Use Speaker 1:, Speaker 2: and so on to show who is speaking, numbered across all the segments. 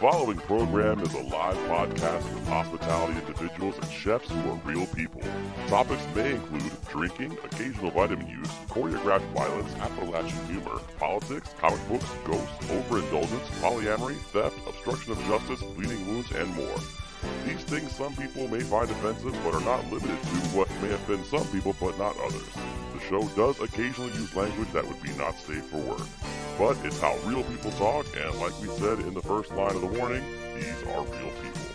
Speaker 1: Following program is a live podcast with hospitality individuals and chefs who are real people. Topics may include drinking, occasional vitamin use, choreographed violence, Appalachian humor, politics, comic books, ghosts, overindulgence, polyamory, theft, obstruction of justice, bleeding wounds, and more. These things some people may find offensive but are not limited to what may offend some people but not others. The show does occasionally use language that would be not safe for work. But it's how real people talk, and like we said in the first line of the warning, these are real people.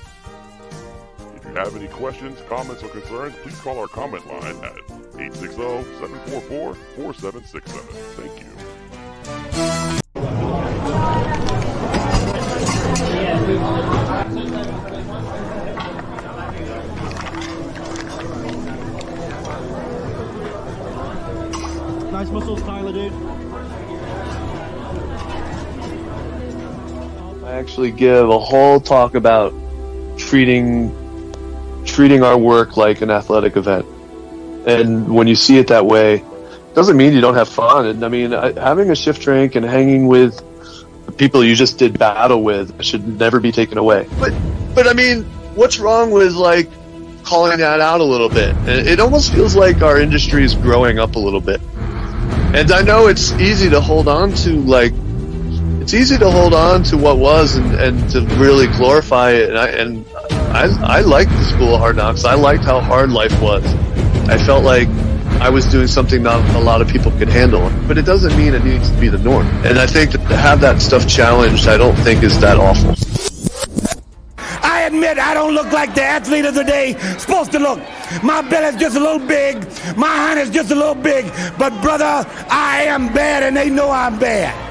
Speaker 1: If you have any questions, comments, or concerns, please call our comment line at 860-744-4767. Thank you.
Speaker 2: Actually give a whole talk about treating treating our work like an athletic event. And when you see it that way, doesn't mean you don't have fun. And I mean, I, having a shift drink and hanging with the people you just did battle with should never be taken away. But but I mean, what's wrong with like calling that out a little bit? It it almost feels like our industry is growing up a little bit. And I know it's easy to hold on to like it's easy to hold on to what was and, and to really glorify it. And I and I I liked the school of hard knocks. I liked how hard life was. I felt like I was doing something not a lot of people could handle. But it doesn't mean it needs to be the norm. And I think that to have that stuff challenged, I don't think is that awful.
Speaker 3: I admit I don't look like the athlete of the day supposed to look. My belly's just a little big, my hand is just a little big, but brother, I am bad and they know I'm bad.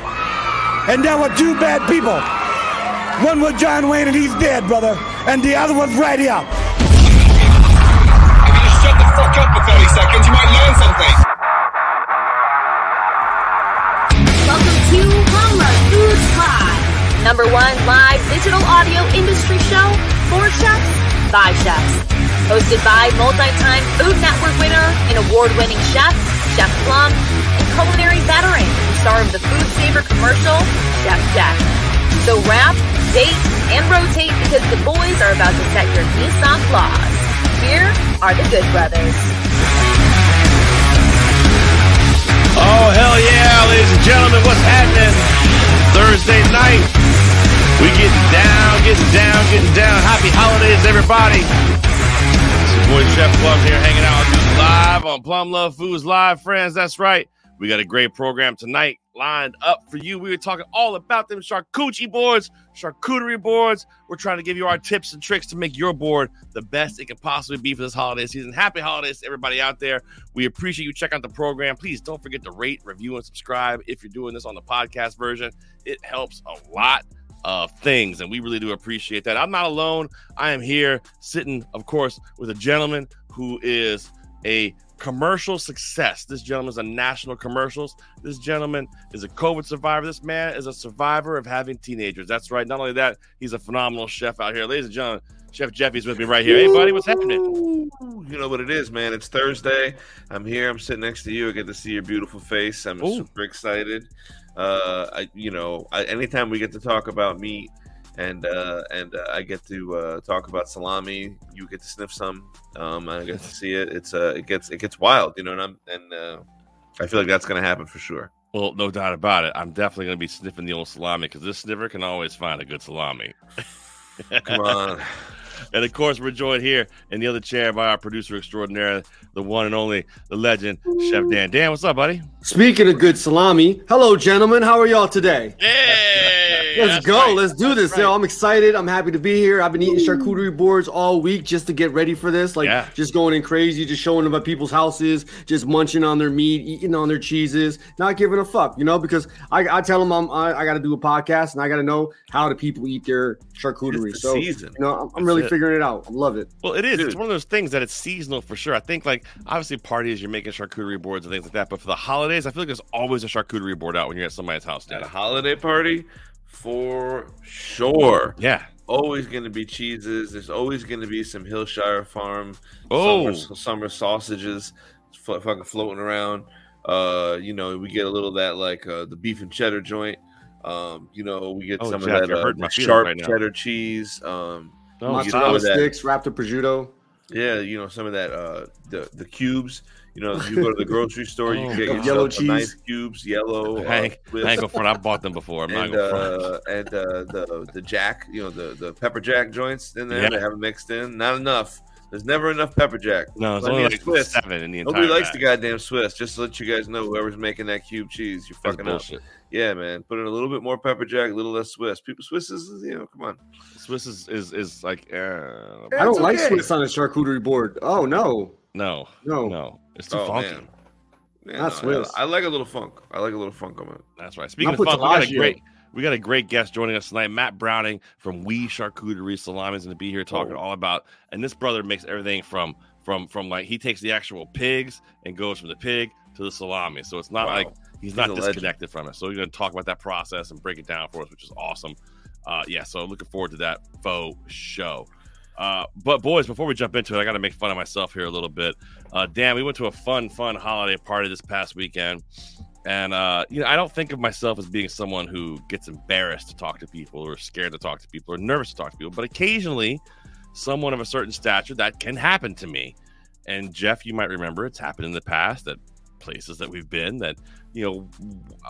Speaker 3: And there were two bad people. One was John Wayne and he's dead, brother, and the other one's right here.
Speaker 4: Shut the fuck up for 30 seconds, you might learn something.
Speaker 5: Welcome to Hummer Foods Live, number one live digital audio industry show for chefs by chefs. Hosted by multi-time Food Network winner and award-winning chef, Chef Plum, and culinary veteran and star of the Food Saver commercial, Chef Jack. So wrap, date, and rotate because the boys are about to set your Nissan flaws. Here are the Good Brothers.
Speaker 6: Oh, hell yeah, ladies and gentlemen, what's happening? Thursday night. We getting down, getting down, getting down. Happy holidays, everybody. It's your boy Chef Plum here hanging out with you live on Plum Luv Foods Live, friends. That's right. We got a great program tonight lined up for you. We were talking all about them charcuterie boards, charcuterie boards. We're trying to give you our tips and tricks to make your board the best it can possibly be for this holiday season. Happy holidays to everybody out there. We appreciate you checking out the program. Please don't forget to rate, review, and subscribe if you're doing this on the podcast version. It helps a lot of things, and we really do appreciate that. I'm not alone. I am here sitting, of course, with a gentleman who is a commercial success. This gentleman's a national commercials. This gentleman is a COVID survivor. This man is a survivor of having teenagers. That's right. Not only that, he's a phenomenal chef out here. Ladies and gentlemen, Chef Jeffy's with me right here. Hey, buddy, what's happening?
Speaker 7: You know what it is, man. It's Thursday. I'm here. I'm sitting next to you. I get to see your beautiful face. I'm
Speaker 6: Ooh.
Speaker 7: super excited. Uh, I, you know, I, anytime we get to talk about meat and uh, and uh, I get to uh, talk about salami, you get to sniff some. Um, I get to see it. It's uh, it gets it gets wild, you know, and I'm and uh, I feel like that's going to happen for sure.
Speaker 6: Well, no doubt about it. I'm definitely going to be sniffing the old salami because this sniffer can always find a good salami.
Speaker 7: Come on.
Speaker 6: And of course, we're joined here in the other chair by our producer extraordinaire, the one and only, the legend, Chef Dan. Dan, what's up, buddy?
Speaker 8: Speaking of good salami, hello, gentlemen. How are y'all today?
Speaker 6: Hey,
Speaker 8: let's go. Right. Let's do this. Yo, I'm excited. I'm happy to be here. I've been eating charcuterie boards all week just to get ready for this. Like, yeah. just going in crazy, just showing up at people's houses, just munching on their meat, eating on their cheeses, not giving a fuck, you know, because I, I tell them I'm, I, I got to do a podcast and I got to know how do people eat their charcuterie.
Speaker 7: The
Speaker 8: so,
Speaker 7: season.
Speaker 8: you know, I'm, I'm really
Speaker 6: it.
Speaker 8: figuring it out. I love it.
Speaker 6: Well, it is. Dude. It's one of those things that it's seasonal for sure. I think, like, obviously, parties, you're making charcuterie boards and things like that. But for the holidays, I feel like there's always a charcuterie board out when you're at somebody's house.
Speaker 7: At a holiday party, for sure.
Speaker 6: Yeah.
Speaker 7: Always going to be cheeses. There's always going to be some Hillshire Farm
Speaker 6: oh.
Speaker 7: summer, summer sausages fucking floating around. Uh, you know, we get a little of that like uh, the beef and cheddar joint. Um, you know, we get
Speaker 6: oh,
Speaker 7: some
Speaker 6: Jeff,
Speaker 7: of that uh, sharp right cheddar cheese. Um,
Speaker 8: oh, mozzarella sticks wrapped in prosciutto.
Speaker 7: Yeah, you know some of that uh the the cubes. You know, you go to the grocery store, you
Speaker 6: Oh,
Speaker 7: get
Speaker 8: God.
Speaker 7: yellow
Speaker 8: Yellow
Speaker 7: cheese,
Speaker 8: cheese.
Speaker 7: nice cubes, yellow.
Speaker 6: I ain't,
Speaker 7: uh,
Speaker 6: I ain't front. I bought them before. I'm not
Speaker 7: and
Speaker 6: gonna
Speaker 7: uh, and uh, the the jack, you know, the the pepper jack joints in there.
Speaker 6: Yeah.
Speaker 7: They have them mixed in. Not enough. There's never enough pepper jack.
Speaker 6: No, it's
Speaker 7: Plenty
Speaker 6: only
Speaker 7: of
Speaker 6: like
Speaker 7: Swiss.
Speaker 6: seven in the entire
Speaker 7: Nobody likes
Speaker 6: bag.
Speaker 7: the goddamn Swiss. Just to let you guys know, whoever's making that cube cheese, you're
Speaker 6: That's
Speaker 7: fucking up. Yeah, man. Put in a little bit more pepper jack, a little less Swiss. People, Swiss is, you know, come on.
Speaker 6: Swiss is is, is like uh,
Speaker 8: I don't
Speaker 7: It's
Speaker 8: like. Swiss on a charcuterie board. Oh no,
Speaker 6: no,
Speaker 8: No.
Speaker 6: no. It's too
Speaker 7: Oh,
Speaker 6: funky.
Speaker 7: man. Yeah,
Speaker 8: Not
Speaker 7: no,
Speaker 8: Swiss.
Speaker 7: I, I like a little funk. I like a little funk on it.
Speaker 6: That's right. Speaking
Speaker 8: Not
Speaker 6: of funk, we got a great we got a great guest joining us tonight, Matt Browning from Oui Charcuterie Salami is going to be here talking
Speaker 8: Oh.
Speaker 6: all about. And this brother makes everything from from from like he takes the actual pigs and goes from the pig to the salami. So it's not
Speaker 7: Wow.
Speaker 6: like he's
Speaker 7: He's
Speaker 6: not
Speaker 7: a legend.
Speaker 6: disconnected from it. So we're going to talk about that process and break it down for us, which is awesome. Uh, yeah, so looking forward to that faux show. Uh, but boys, before we jump into it, I got to make fun of myself here a little bit. Uh, Dan, we went to a fun, fun holiday party this past weekend, and uh, you know, I don't think of myself as being someone who gets embarrassed to talk to people, or scared to talk to people, or nervous to talk to people. But occasionally, someone of a certain stature that can happen to me. And Jeff, you might remember it's happened in the past at places that we've been. That you know,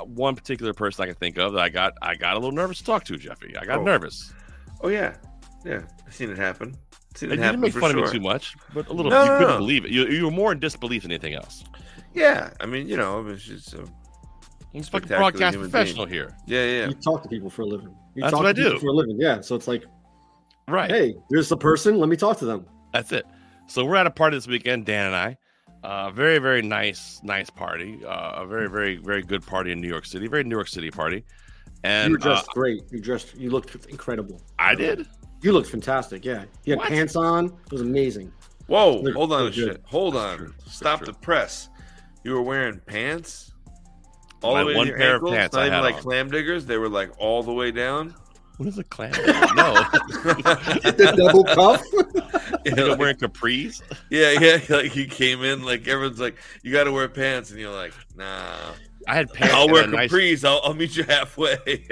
Speaker 6: one particular person I can think of that I got, I got a little nervous to talk to, Jeffy. I got
Speaker 7: Oh.
Speaker 6: nervous.
Speaker 7: Oh yeah, yeah. I've seen it happen. Seen it
Speaker 6: And you
Speaker 7: happen
Speaker 6: didn't make fun
Speaker 7: sure.
Speaker 6: of it too much, but a little.
Speaker 7: No,
Speaker 6: you
Speaker 7: no,
Speaker 6: couldn't
Speaker 7: no.
Speaker 6: believe it. You, you were more in disbelief than anything else.
Speaker 7: Yeah, I mean, you know, it's just a
Speaker 6: It's fucking broadcast professional
Speaker 7: being.
Speaker 6: here.
Speaker 7: Yeah, yeah.
Speaker 8: you talk to people for a living. You
Speaker 6: That's
Speaker 8: talk
Speaker 6: what I
Speaker 8: to people
Speaker 6: do.
Speaker 8: for a living. Yeah, so it's like,
Speaker 6: Right.
Speaker 8: hey, there's the person. Let me talk to them.
Speaker 6: That's it. So we're at a party this weekend, Dan and I. Uh, very, very nice, nice party. Uh, a very, very, very good party in New York City. Very New York City party. And
Speaker 8: you were dressed
Speaker 6: uh,
Speaker 8: great. You dressed. You looked incredible.
Speaker 6: I did.
Speaker 8: You looked fantastic. Yeah, you had
Speaker 6: What?
Speaker 8: pants on. It was amazing.
Speaker 7: Whoa,
Speaker 8: Look-
Speaker 7: hold on a shit. Hold on.
Speaker 6: true.
Speaker 7: Stop
Speaker 6: true.
Speaker 7: the press. You were wearing pants? All
Speaker 6: My
Speaker 7: the way
Speaker 6: one
Speaker 7: to your
Speaker 6: of pants
Speaker 7: Not
Speaker 6: I
Speaker 7: even
Speaker 6: had
Speaker 7: like
Speaker 6: on.
Speaker 7: clam diggers. They were like all the way down.
Speaker 6: What is a clam? no.
Speaker 8: the double cuff.
Speaker 6: You're wearing capris.
Speaker 7: Yeah, yeah. Like you came in, like everyone's like, "You got to wear pants," and you're like, "Nah."
Speaker 6: I had pants.
Speaker 7: I'll wear
Speaker 6: a nice-
Speaker 7: capris. I'll, I'll meet you halfway.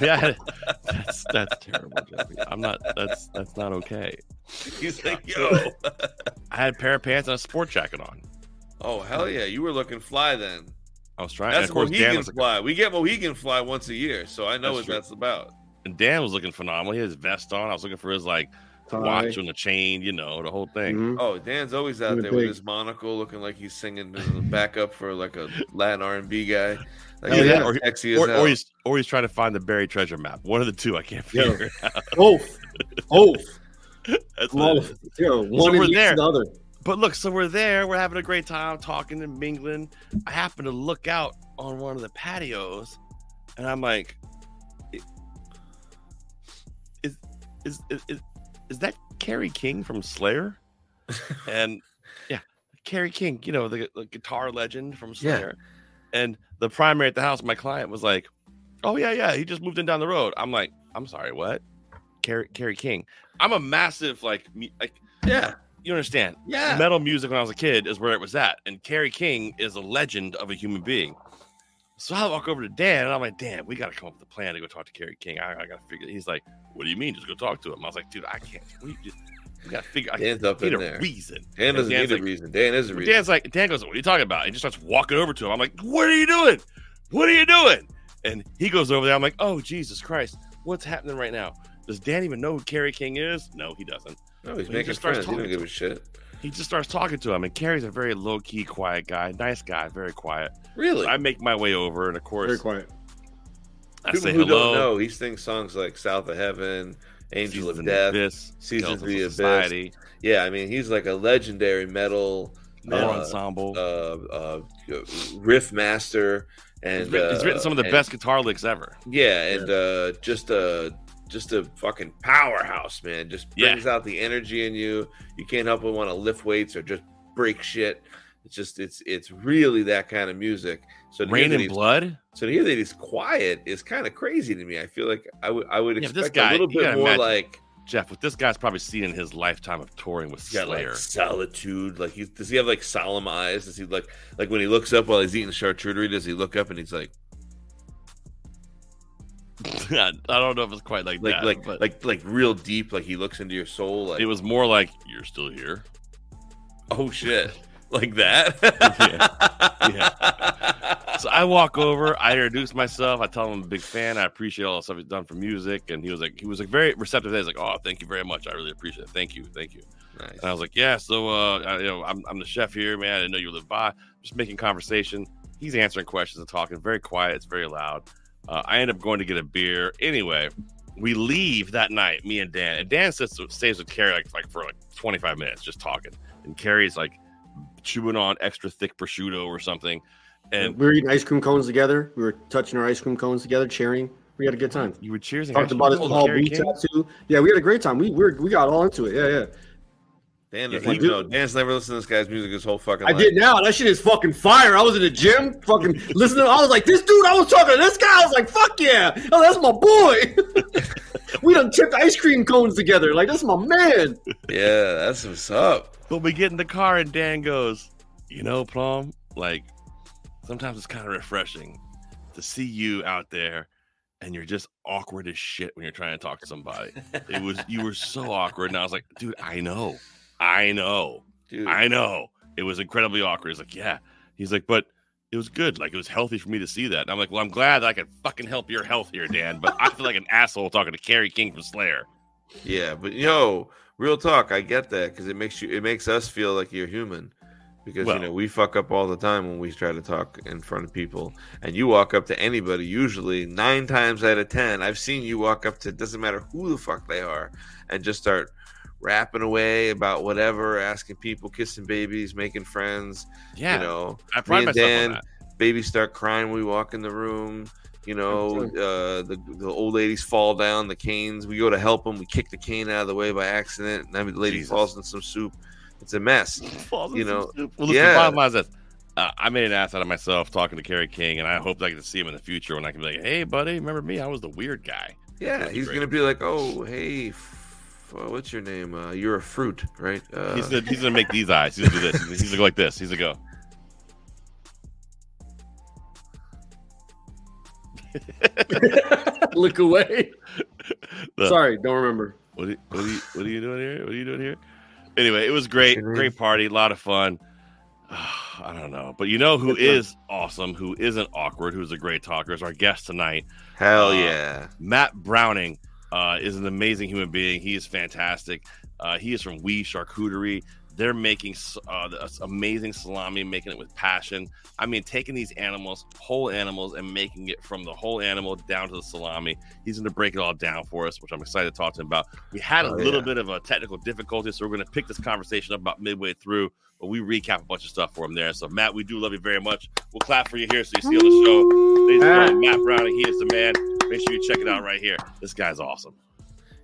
Speaker 6: yeah, that's that's terrible, Jeffy. I'm not. That's that's not okay.
Speaker 7: He's like, "Yo."
Speaker 6: I had a pair of pants and a sport jacket on.
Speaker 7: oh hell yeah, you were looking fly then.
Speaker 6: I was trying. and
Speaker 7: That's
Speaker 6: of course, Dan
Speaker 7: Mohegan
Speaker 6: was
Speaker 7: fly. We get Mohegan fly once a year, so I know
Speaker 6: That's
Speaker 7: what
Speaker 6: true.
Speaker 7: that's about.
Speaker 6: and Dan was looking phenomenal. He had his vest on. I was looking for his like
Speaker 8: Tie.
Speaker 6: watch on the chain, you know, the whole thing.
Speaker 8: Mhm.
Speaker 7: Oh, Dan's always out
Speaker 8: Doing
Speaker 7: there with his monocle, looking like he's singing the backup for like a Latin R and B guy. Like
Speaker 8: Hell yeah.
Speaker 6: Or,
Speaker 7: sexy
Speaker 6: or, or he's or he's trying to find the buried treasure map. One of the two. I can't
Speaker 8: Yeah.
Speaker 6: figure it out.
Speaker 8: Oath. Oath.
Speaker 6: That's
Speaker 8: I'm
Speaker 6: what
Speaker 8: all, yo, one
Speaker 6: we're there.
Speaker 8: the other.
Speaker 6: But look, so we're there. We're having a great time talking and mingling. I happen to look out on one of the patios, and I'm like, "Is is is is, is that Kerry King from Slayer?" and yeah, Kerry King, you know the, the guitar legend from
Speaker 7: Yeah.
Speaker 6: Slayer. And the primary at the house, my client was like, "Oh yeah, yeah, he just moved in down the road." I'm like, "I'm sorry, what?" Kerry Kerry King. I'm a massive like like
Speaker 7: yeah,
Speaker 6: you understand?
Speaker 7: Yeah.
Speaker 6: Metal music when I was a kid is where it was at. And Kerry King is a legend of a human being. So I walk over to Dan and I'm like, Dan, we got to come up with a plan to go talk to Kerry King. I, I got to figure. He's like, What do you mean? Just go talk to him. I was like, Dude, I can't. We, just, we got to figure.
Speaker 7: Dan's
Speaker 6: I
Speaker 7: up
Speaker 6: need
Speaker 7: in
Speaker 6: a
Speaker 7: there.
Speaker 6: reason.
Speaker 7: Dan doesn't need
Speaker 6: like-
Speaker 7: a reason. Dan is a reason.
Speaker 6: Dan's like, Dan goes, What are you talking about? And he just starts walking over to him. I'm like, What are you doing? What are you doing? And he goes over there. I'm like, Oh, Jesus Christ. What's happening right now? Does Dan even know who Kerry King is? No, he doesn't.
Speaker 7: No, he's
Speaker 6: he
Speaker 7: making
Speaker 6: just
Speaker 7: friends. He don't give a shit.
Speaker 6: He just starts talking to him, and Kerry's a very low key, quiet guy, nice guy, very quiet.
Speaker 7: Really?
Speaker 6: So I make my way over, and of course,
Speaker 8: Very quiet.
Speaker 6: I
Speaker 7: People
Speaker 6: say
Speaker 7: who
Speaker 6: hello.
Speaker 7: don't know, he sings songs like "South of Heaven," "Angel
Speaker 6: Seasons
Speaker 7: of Death,"
Speaker 6: Abyss,
Speaker 7: "Seasons of the
Speaker 6: of
Speaker 7: Abyss." Yeah, I mean, he's like a legendary metal
Speaker 6: Metal
Speaker 7: uh,
Speaker 6: ensemble.
Speaker 7: uh, uh, riff master, and
Speaker 6: he's, written, he's written
Speaker 7: uh,
Speaker 6: some of the
Speaker 7: and-
Speaker 6: best guitar licks ever.
Speaker 7: Yeah, and uh, just a just a fucking powerhouse, man. Just
Speaker 6: Yeah.
Speaker 7: brings out the energy in you. You can't help but want to lift weights or just break shit. It's just it's it's really that kind of music. So Raining
Speaker 6: Blood.
Speaker 7: So to hear that he's quiet is kind of crazy to me. I feel like I would I would
Speaker 6: Yeah, this
Speaker 7: expect
Speaker 6: guy,
Speaker 7: a little bit more
Speaker 6: imagine,
Speaker 7: like
Speaker 6: Jeff. What this guy's probably seen in his lifetime of touring with Slayer.
Speaker 7: like solitude. Like he does he have like solemn eyes? Does he like like when he looks up while he's eating charcuterie? Does he look up and he's like
Speaker 6: I don't know if it's quite like,
Speaker 7: like
Speaker 6: that,
Speaker 7: like
Speaker 6: but
Speaker 7: like like real deep? Like he looks into your soul? Like
Speaker 6: it was more like you're still here.
Speaker 7: oh shit, like that?
Speaker 6: yeah. So I walk over, I introduce myself, I tell him I'm a big fan, I appreciate all the stuff he's done for music, and he was like, he was like very receptive. He's like, oh, thank you very much, I really appreciate it. Thank you, thank you.
Speaker 7: Nice.
Speaker 6: And I was like, yeah, so uh, I, you know, I'm, I'm the chef here, man. I didn't know you live by. Just making conversation. He's answering questions and talking. Very quiet. It's very loud. Uh, I end up going to get a beer. Anyway, we leave that night, me and Dan. And Dan sits, stays with Kerry like, like for like 25 minutes, just talking. And Kerry's like chewing on extra thick prosciutto or something. And
Speaker 8: we were eating ice cream cones together. We were touching our ice cream cones together, cheering. We had a good time.
Speaker 6: you were cheering.
Speaker 8: Talked about his Paul Blue tattoo. Yeah, we had a great time. We we we got all into it. Yeah, yeah.
Speaker 7: Dan
Speaker 8: Yeah,
Speaker 7: doesn't
Speaker 8: he
Speaker 7: even know. Dan's never listened to this guy's music his whole fucking
Speaker 8: I did now. That shit is fucking fire. I was in the gym, fucking listening. I was like, this dude. I was talking to this guy. I was like, fuck yeah. Oh, that's my boy. we done tipped ice cream cones together. Like that's my man.
Speaker 7: Yeah, that's what's up.
Speaker 6: But we get in the car and Dan goes, you know, Plum, like sometimes it's kind of refreshing to see you out there and you're just awkward as shit when you're trying to talk to somebody. It was you were so awkward, and I was like, dude, I know, I know,
Speaker 7: Dude.
Speaker 6: I know. It was incredibly awkward. He's like, yeah. He's like, but it was good. Like it was healthy for me to see that. And I'm like, well, I'm glad that I could fucking help your health here, Dan. But I feel like an asshole talking to Kerry King from Slayer.
Speaker 7: Yeah, but yo, real talk, I get that because it makes you, it makes us feel like you're human. Because
Speaker 6: Well-
Speaker 7: you know we fuck up all the time when we try to talk in front of people, and you walk up to anybody. Usually, nine times out of ten, I've seen you walk up to doesn't matter who the fuck they are, and just start rapping away about whatever, asking people, kissing babies, making friends.
Speaker 6: Yeah,
Speaker 7: you know,
Speaker 6: I pride
Speaker 7: me and
Speaker 6: myself on
Speaker 7: Dan,
Speaker 6: that.
Speaker 7: babies start crying when we walk in the room. You know, uh, the the old ladies fall down the canes. We go to help them. We kick the cane out of the way by accident. And then the lady
Speaker 6: Jesus.
Speaker 7: falls in some soup. It's a mess.
Speaker 6: Falls in
Speaker 7: you
Speaker 6: some
Speaker 7: know,
Speaker 6: soup. Well, listen,
Speaker 7: yeah.
Speaker 6: bottom line is this. Uh, I made an ass out of myself talking to Kerry King, and I hope that I get to see him in the future when I can be like, "Hey, buddy, remember me? I was the weird guy."
Speaker 7: Yeah, he's
Speaker 6: great.
Speaker 7: gonna be like, "Oh, hey, f- uh, what's your name? Uh, you're a fruit, right?" Uh,
Speaker 6: He's gonna, he's gonna make these eyes. He's gonna do this. He's, he's gonna go like this. He's gonna go.
Speaker 8: Look away.
Speaker 6: The-
Speaker 8: Sorry, don't remember.
Speaker 6: What are, you, what, are you, what are you doing here? What are you doing here? Anyway, it was great. Great party. A lot of fun. I don't know. But you know who is awesome, who isn't awkward, who's a great talker, is our guest tonight.
Speaker 7: Hell
Speaker 6: Uh,
Speaker 7: yeah.
Speaker 6: Matt Browning uh, is an amazing human being. He is fantastic. Uh, he is from Oui Charcuterie. They're making uh, amazing salami, making it with passion. I mean, taking these animals, whole animals, and making it from the whole animal down to the salami. He's going to break it all down for us, which I'm excited to talk to him about. We had a
Speaker 7: Oh,
Speaker 6: little
Speaker 7: yeah.
Speaker 6: bit of a technical difficulty, so we're going to pick this conversation up about midway through. But we recap a bunch of stuff for him there. So, Matt, we do love you very much. We'll clap for you here so you see on the show. Ladies and gentlemen, Matt Browning, he is the man. Make sure you check it out right here. This guy's awesome.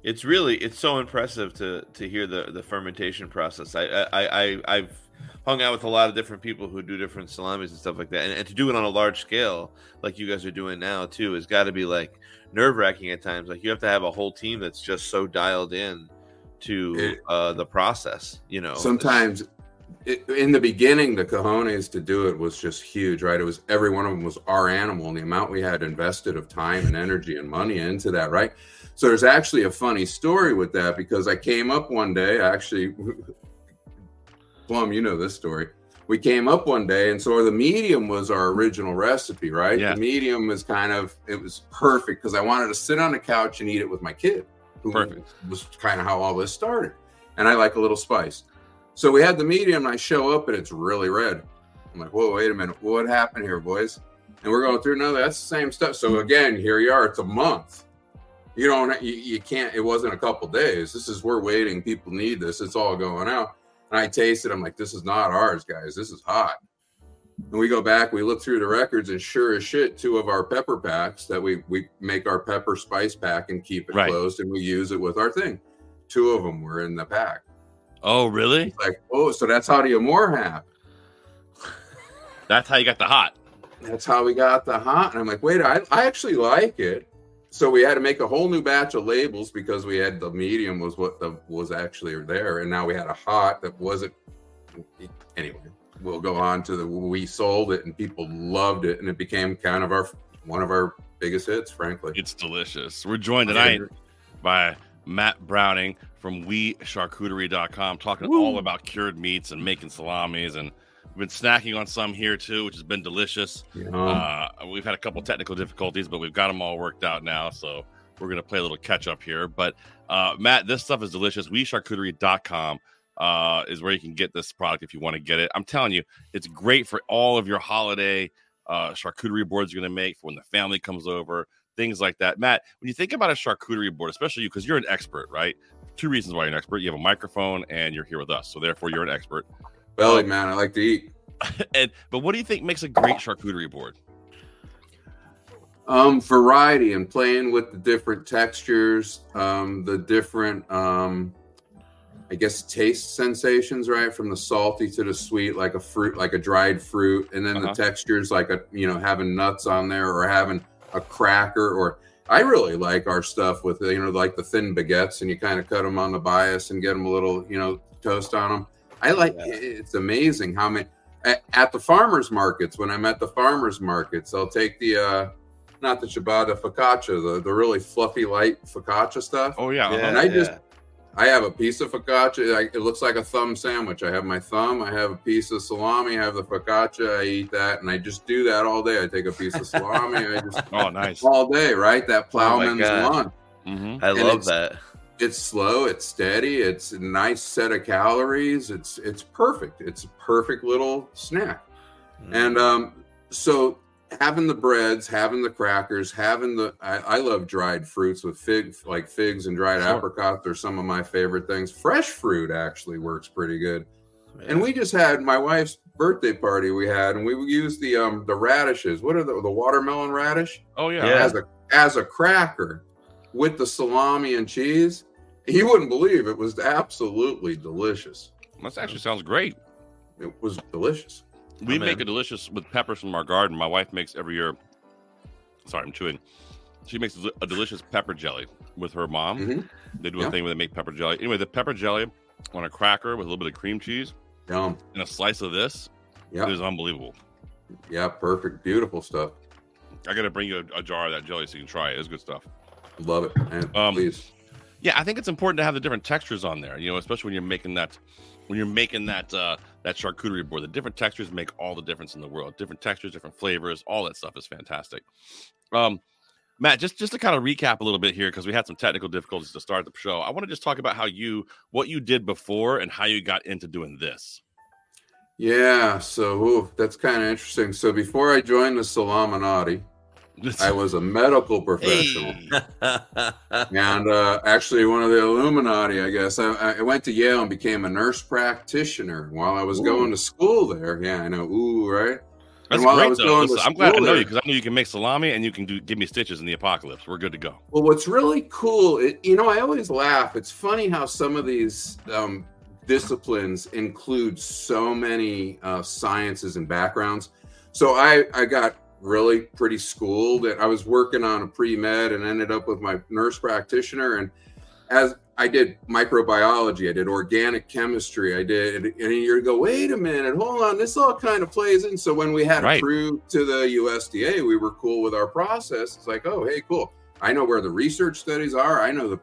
Speaker 7: it's really it's so impressive to to hear the the fermentation process. I I, I I've hung out with a lot of different people who do different salamis and stuff like that, and, and to do it on a large scale like you guys are doing now too has got to be like nerve wracking at times. Like you have to have a whole team that's just so dialed in to uh the process. You know,
Speaker 9: Sometimes it, in the beginning, the cojones to do it was just huge, right? It was every one of them was our animal, and the amount we had invested of time and energy and money into that, right? So there's actually a funny story with that because I came up one day, actually, Plum, you know this story. We came up one day, and so the medium was our original recipe, right?
Speaker 6: Yeah.
Speaker 9: The medium was kind of it was perfect because I wanted to sit on the couch and eat it with my kid. Who
Speaker 6: Perfect.
Speaker 9: was kind of how all this started. And I like a little spice. So we had the medium, and I show up and it's really red. I'm like, whoa, wait a minute. What happened here, boys? And we're going through, no, that's the same stuff. So again, here you are. It's a month. You don't, you, you can't, it wasn't a couple days. This is, we're waiting. People need this. It's all going out. And I taste it. I'm like, this is not ours, guys. This is hot. And we go back, we look through the records, and sure as shit, two of our pepper packs that we we make our pepper spice pack and keep it
Speaker 6: Right.
Speaker 9: closed, and we use it with our thing. Two of them were in the pack.
Speaker 6: Oh, really?
Speaker 9: Like, oh, so that's how the Amore happened.
Speaker 6: That's how you got the hot.
Speaker 9: That's how we got the hot. And I'm like, wait, I, I actually like it. So we had to make a whole new batch of labels because we had the medium was what the was actually there, and now we had a hot that wasn't. Anyway, we'll go on to the we sold it and people loved it, and it became kind of our one of our biggest hits, frankly.
Speaker 6: It's delicious. We're joined tonight by Matt Browning from OuiCharcuterie.com talking all about cured meats and making salamis and we've been snacking on some here too, which has been delicious. Uh, we've had a couple technical difficulties, but we've got them all worked out now. So we're gonna play a little catch up here. But uh, Matt, this stuff is delicious. OuiCharcuterie.com uh, is where you can get this product if you want to get it. I'm telling you, it's great for all of your holiday uh, charcuterie boards you're going to make for when the family comes over, things like that. Matt, when you think about a charcuterie board, especially you, because you're an expert, right? Two reasons why you're an expert: you have a microphone and you're here with us, so therefore you're an expert.
Speaker 9: Belly man, I like to eat.
Speaker 6: and but what do you think makes a great charcuterie board?
Speaker 9: Um, variety and playing with the different textures, um, the different, um, I guess, taste sensations, right? From the salty to the sweet, like a fruit, like a dried fruit, and then
Speaker 6: Uh-huh.
Speaker 9: the textures, like a you know, having nuts on there or having a cracker. Or I really like our stuff with you know, like the thin baguettes, and you kind of cut them on the bias and get them a little, you know, toast on them. I like. It's amazing how many at, at the farmers markets. When I'm at the farmers markets, I'll take the. uh not the ciabatta focaccia, the, the really fluffy, light focaccia stuff.
Speaker 6: Oh yeah,
Speaker 9: and I just I have a piece of focaccia. I, it looks like a thumb sandwich. I have my thumb. I have a piece of salami. I have the focaccia. I eat that, and I just do that all day. I take a piece of salami. I just
Speaker 6: oh nice
Speaker 9: all day, right? That
Speaker 7: Oh
Speaker 9: plowman's
Speaker 7: God.
Speaker 9: lunch.
Speaker 6: Mm-hmm.
Speaker 7: I
Speaker 9: And
Speaker 7: love
Speaker 9: it's-
Speaker 7: that.
Speaker 9: It's slow. It's steady. It's a nice set of calories. It's it's perfect. It's a perfect little snack. And um, so having the breads, having the crackers, having the I, I love dried fruits with fig like figs and dried
Speaker 6: Sure.
Speaker 9: apricots are some of my favorite things. Fresh fruit actually works pretty good. And we just had my wife's birthday party we had, and we used the um the radishes. What are the the watermelon radish?
Speaker 6: Oh yeah.
Speaker 9: As a as a cracker with the salami and cheese. You wouldn't believe it was absolutely delicious.
Speaker 6: That actually sounds great.
Speaker 9: It was delicious.
Speaker 6: We
Speaker 9: I'm
Speaker 6: make
Speaker 9: in.
Speaker 6: a delicious with peppers from our garden. My wife makes every year. Sorry, I'm chewing. She makes a delicious pepper jelly with her mom.
Speaker 9: Mhm.
Speaker 6: They do a
Speaker 9: Yeah.
Speaker 6: thing where they make pepper jelly. Anyway, the pepper jelly on a cracker with a little bit of cream cheese
Speaker 9: Yum.
Speaker 6: and a slice of this
Speaker 9: Yeah.
Speaker 6: is unbelievable.
Speaker 9: Yeah, perfect. Beautiful stuff.
Speaker 6: I got to bring you a, a jar of that jelly so you can try it. It's good stuff.
Speaker 9: Love it. Man,
Speaker 6: Um,
Speaker 9: please.
Speaker 6: Yeah, I think it's important to have the different textures on there. You know, especially when you're making that when you're making that uh that charcuterie board. The different textures make all the difference in the world. Different textures, different flavors, all that stuff is fantastic. Um Matt, just just to kind of recap a little bit here because we had some technical difficulties to start the show. I want to just talk about how you what you did before and how you got into doing this.
Speaker 9: Yeah, so ooh, that's kind of interesting. So before I joined the Salaminati, I was a medical professional. and uh, actually one of the Illuminati, I guess. I, I went to Yale and became a nurse practitioner while I was
Speaker 6: Ooh.
Speaker 9: going to school there. Yeah, I know. Ooh, right?
Speaker 6: That's
Speaker 9: and while I
Speaker 6: great
Speaker 9: was
Speaker 6: though.
Speaker 9: going
Speaker 6: Listen,
Speaker 9: to
Speaker 6: I'm glad
Speaker 9: to
Speaker 6: know you because I know you can make salami and you can do give me stitches in the apocalypse. We're good to go.
Speaker 9: Well, what's really cool, it, you know, I always laugh. It's funny how some of these um, disciplines include so many uh, sciences and backgrounds. So I, I got really pretty schooled. And I was working on a pre med and ended up with my nurse practitioner. And as I did microbiology, I did organic chemistry, I did, and you go, wait a minute, hold on, this all kind of plays in. So when we had
Speaker 6: Right.
Speaker 9: approved to the USDA, we were cool with our process. It's like, oh, hey, cool. I know where the research studies are. I know the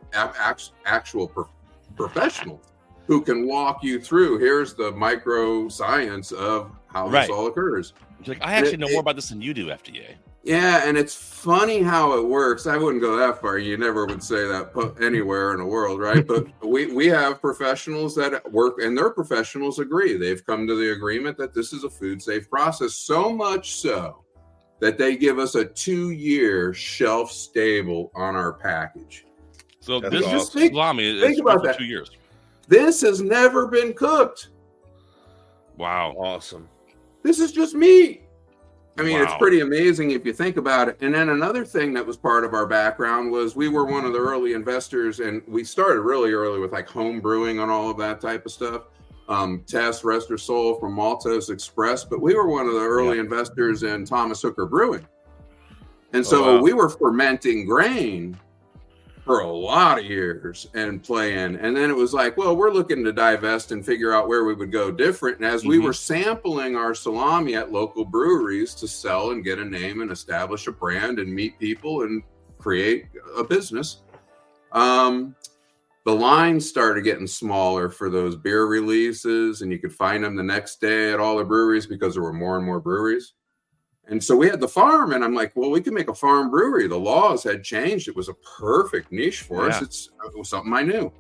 Speaker 9: actual pro- professionals who can walk you through. Here's the micro science of how
Speaker 6: Right.
Speaker 9: this all occurs.
Speaker 6: It's like I actually
Speaker 9: It-
Speaker 6: know
Speaker 9: it-
Speaker 6: more about this than you do, FDA.
Speaker 9: Yeah, and it's funny how it works. I wouldn't go that far. You never would say that anywhere in the world, right? But we we have professionals that work, and their professionals agree. They've come to the agreement that this is a food safe process. So much so that they give us a two year shelf stable on our package.
Speaker 6: So
Speaker 9: That's
Speaker 6: this
Speaker 9: awesome. Think-
Speaker 6: salami is
Speaker 9: think
Speaker 6: good
Speaker 9: about that.
Speaker 6: two years.
Speaker 9: This has never been cooked.
Speaker 6: Wow,
Speaker 7: awesome.
Speaker 9: This is just me. I mean, it's pretty amazing if you think about it. And then another thing that was part of our background was we were one of the early investors, and we started really early with like home brewing and all of that type of stuff. Um, Tess, Rest Her Soul from Maltose Express, but we were one of the early investors in Thomas Hooker Brewing. And so
Speaker 6: Oh, wow.
Speaker 9: we were fermenting grain for a lot of years and playing. And then it was like, well, we're looking to divest and figure out where we would go different. And as we
Speaker 6: Mhm.
Speaker 9: were sampling our salami at local breweries to sell and get a name and establish a brand and meet people and create a business, um, the lines started getting smaller for those beer releases, and you could find them the next day at all the breweries because there were more and more breweries. And so we had the farm, and I'm like, well, we can make a farm brewery. The laws had changed. It was a perfect niche for us. It's it was something I knew,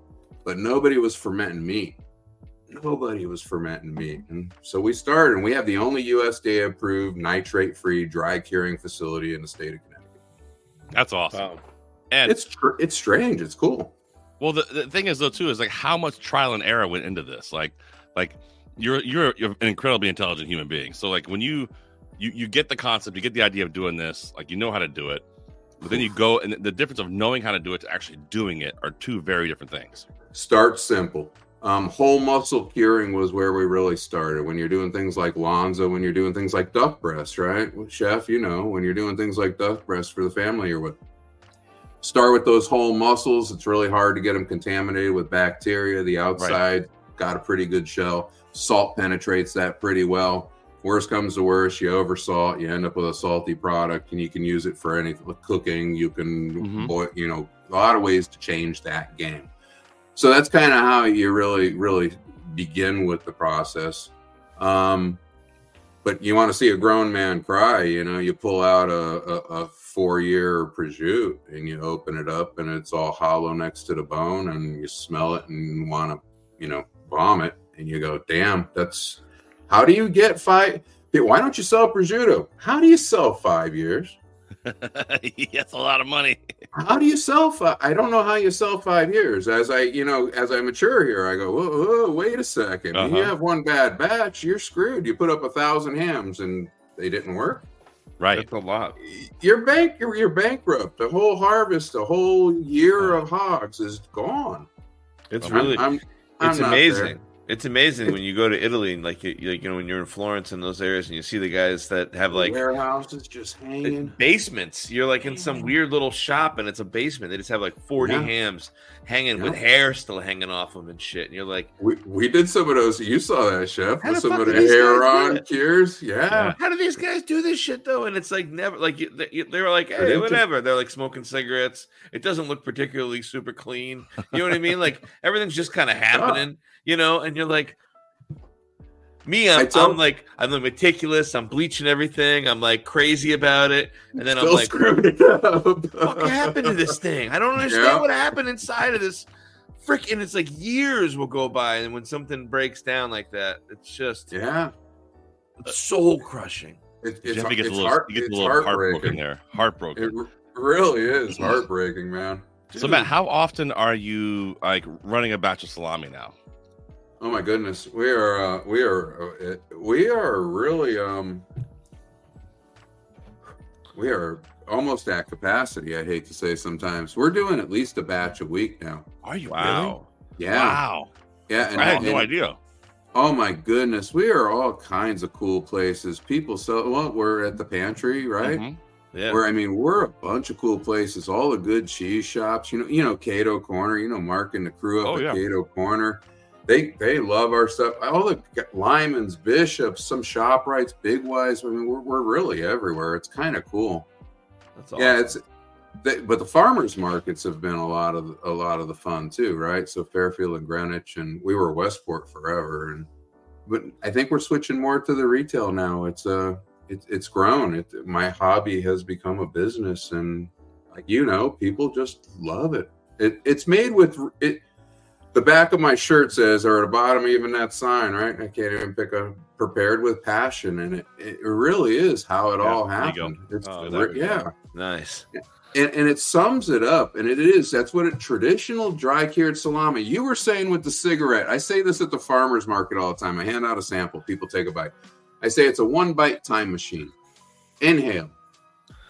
Speaker 9: but nobody was fermenting meat. Nobody was fermenting meat. And so we started, and we have the only USDA approved nitrate free dry curing facility in the state of Connecticut.
Speaker 6: That's awesome. And
Speaker 9: It's tr- it's strange. It's cool.
Speaker 6: Well, the, the thing is though too is like how much trial and error went into this. Like, like you're you're you're an incredibly intelligent human being. So like when you you you get the concept, you get the idea of doing this, like you know how to do it, but then you go and the difference of knowing how to do it to actually doing it are two very different things.
Speaker 9: Start simple. Um, whole muscle curing was where we really started. When you're doing things like Lonza, when you're doing things like duck breast, right? Well, Chef, you know, when you're doing things like duck breast for the family or what. Start with those whole muscles. It's really hard to get them contaminated with bacteria. The outside got a pretty good shell. Salt penetrates that pretty well. Worst comes to worst, you over salt, you end up with a salty product, and you can use it for any cooking. You can, boil, you know, a lot of ways to change that game. So that's kind of how you really, really begin with the process. Um, but you want to see a grown man cry, you know, you pull out a, a, a four year prosciutto and you open it up and it's all hollow next to the bone and you smell it and want to, you know, vomit and you go, damn, that's how do you get five? Why don't you sell prosciutto? How do you sell five years?
Speaker 6: That's a lot of money.
Speaker 9: How do you sell five? I don't know how you sell five years. As I, you know, as I mature here, I go, whoa, whoa wait a 2nd You
Speaker 6: Uh-huh.
Speaker 9: have one bad batch, you're screwed. You put up a thousand hams and they didn't work.
Speaker 6: Right.
Speaker 7: That's a lot.
Speaker 9: You're bank. You're, you're bankrupt. The whole harvest, the whole year of hogs is gone.
Speaker 7: It's
Speaker 9: I'm-
Speaker 7: really,
Speaker 9: I'm- I'm
Speaker 7: it's amazing.
Speaker 9: there.
Speaker 7: It's amazing when you go to Italy and like you, you- like you know when you're in Florence and those areas and you see the guys that have like
Speaker 9: warehouses just hanging.
Speaker 7: basements. You're like in some weird little shop and it's a basement. They just have like 40
Speaker 9: Yeah.
Speaker 7: hams hanging with hair still hanging off them and shit. And you're like,
Speaker 9: We, we did some of those. You saw that, chef.
Speaker 7: How
Speaker 9: With some of
Speaker 7: do
Speaker 9: the
Speaker 7: these
Speaker 9: hair
Speaker 7: guys do
Speaker 9: on
Speaker 7: it?
Speaker 9: cures. Yeah.
Speaker 7: how do these guys do this shit though? And it's like never like you, they, they were like, hey, whatever. They're like smoking cigarettes. It doesn't look particularly super clean. You know what I mean? Like everything's just kind of happening, you know. And you're like, me, I'm,
Speaker 9: I tell-
Speaker 7: I'm like, I'm the meticulous. I'm bleaching everything. I'm like crazy about it. And then I'm like,
Speaker 9: screwed it up.
Speaker 7: what happened to this thing? I don't understand
Speaker 9: Yeah.
Speaker 7: what happened inside of this. Freaking, it's like years will go by, and when something breaks down like that, it's just
Speaker 9: Yeah.
Speaker 7: soul crushing.
Speaker 9: It, it's,
Speaker 6: Jeffy gets a little,
Speaker 9: heart-
Speaker 6: he gets a little heartbroken
Speaker 9: heartbreaking.
Speaker 6: there. Heartbroken.
Speaker 9: It really is mm-hmm. heartbreaking, man.
Speaker 6: So Matt, how often are you like running a batch of salami now?
Speaker 9: Oh my goodness, we are uh, we are uh, we are really um we are almost at capacity. I hate to say sometimes we're doing at least a batch a week now.
Speaker 6: Are you
Speaker 7: Wow.
Speaker 9: Yeah,
Speaker 6: Wow.
Speaker 9: yeah. And,
Speaker 6: I had no
Speaker 9: and-
Speaker 6: idea.
Speaker 9: Oh my goodness, we are all kinds of cool places. People sell. Well, we're at the pantry, right?
Speaker 6: Mhm.
Speaker 7: Yeah.
Speaker 9: Where I mean, we're a bunch of cool places. All the good cheese shops. You know, you know Cato Corner. You know Mark and the crew up
Speaker 6: Oh,
Speaker 9: at
Speaker 6: yeah.
Speaker 9: Cato Corner. They they love our stuff. All the Lyman's, Bishops, some ShopRites, Big Y's. I mean, we're, we're really everywhere. It's kind of cool.
Speaker 7: That's
Speaker 9: Yeah, it's they, but the farmers markets have been a lot of a lot of the fun too, right? So Fairfield and Greenwich, and we were Westport forever, and but I think we're switching more to the retail now. It's uh it, it's grown. It, my hobby has become a business, and like you know, people just love it. It it's made with it. The back of my shirt says, or at the bottom, even that sign, right? I can't even pick a prepared with passion, and it, it really is how it
Speaker 7: Yeah,
Speaker 9: all happened. It's
Speaker 7: Oh,
Speaker 9: re-
Speaker 7: there we go.
Speaker 9: yeah
Speaker 7: Nice.
Speaker 9: and, and it sums it up and it is that's what a traditional dry cured salami you were saying with the cigarette i say this at the farmers market all the time i hand out a sample people take a bite i say it's a one bite time machine inhale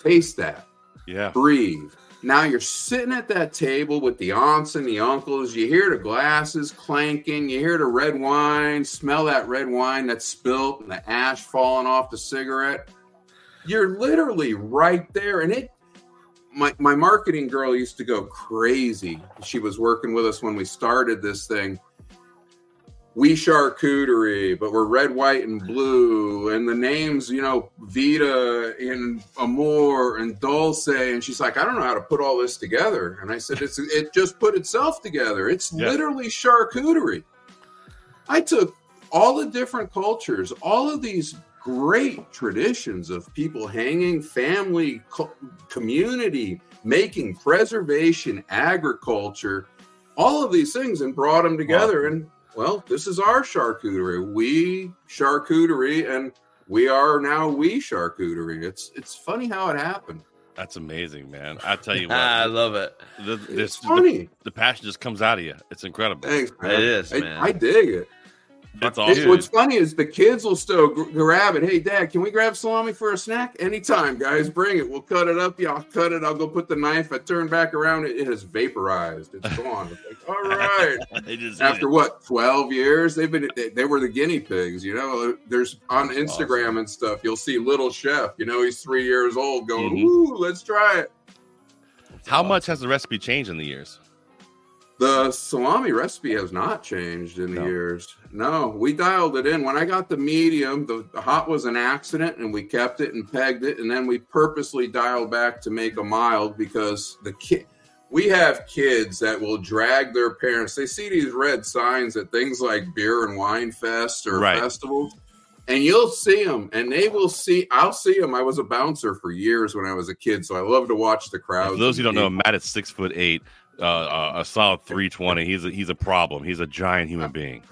Speaker 9: taste that
Speaker 6: Yeah.
Speaker 9: breathe now you're sitting at that table with the aunts and the uncles. You hear the glasses clanking. You hear the red wine. Smell that red wine that's spilt and the ash falling off the cigarette. You're literally right there. And it my, my marketing girl used to go crazy. She was working with us when we started this thing we charcuterie but we're red white and blue and the names you know vita and amor and dulce and she's like i don't know how to put all this together and i said it's it just put itself together it's
Speaker 6: Yeah.
Speaker 9: literally charcuterie I took all the different cultures, all of these great traditions of people hanging, family, co- community, making preservation, agriculture, all of these things, and brought them together. And well, this is our charcuterie. We charcuterie, and we are now we charcuterie. It's it's funny how it happened.
Speaker 6: That's amazing, man. I tell you what,
Speaker 7: I love it.
Speaker 6: The, this,
Speaker 9: funny.
Speaker 6: The, the passion just comes out of you. It's incredible.
Speaker 9: Thanks, man.
Speaker 7: It is,
Speaker 9: I,
Speaker 7: man.
Speaker 9: I dig it.
Speaker 6: It's
Speaker 9: It- what's funny is the kids will still gr- grab it. Hey, Dad, can we grab salami for a snack? Anytime, guys. Bring it. We'll cut it up. Yeah, I'll cut it. I'll go put the knife. I turn back around. It, it has vaporized. It's gone. It's like, all right.
Speaker 6: Just
Speaker 9: After
Speaker 6: it.
Speaker 9: what, 12 years? They've been, they, they were the guinea pigs. You know, there's on Instagram and stuff, you'll see Little Chef. You know, he's three years old going,
Speaker 6: Mhm.
Speaker 9: Ooh, let's try it.
Speaker 6: How much has the recipe changed in the years?
Speaker 9: The salami recipe has not changed in the years. No, we dialed it in. When I got the medium, the, the hot was an accident and we kept it and pegged it. And then we purposely dialed back to make a mild because the kid, we have kids that will drag their parents. They see these red signs at things like beer and wine fest or
Speaker 6: Right.
Speaker 9: festivals. And you'll see them, and they will see. I'll see them. I was a bouncer for years when I was a kid, so I love to watch the crowds.
Speaker 6: For those who don't know. Matt is six foot eight, uh, uh, a solid three twenty. He's a, he's a problem. He's a giant human being.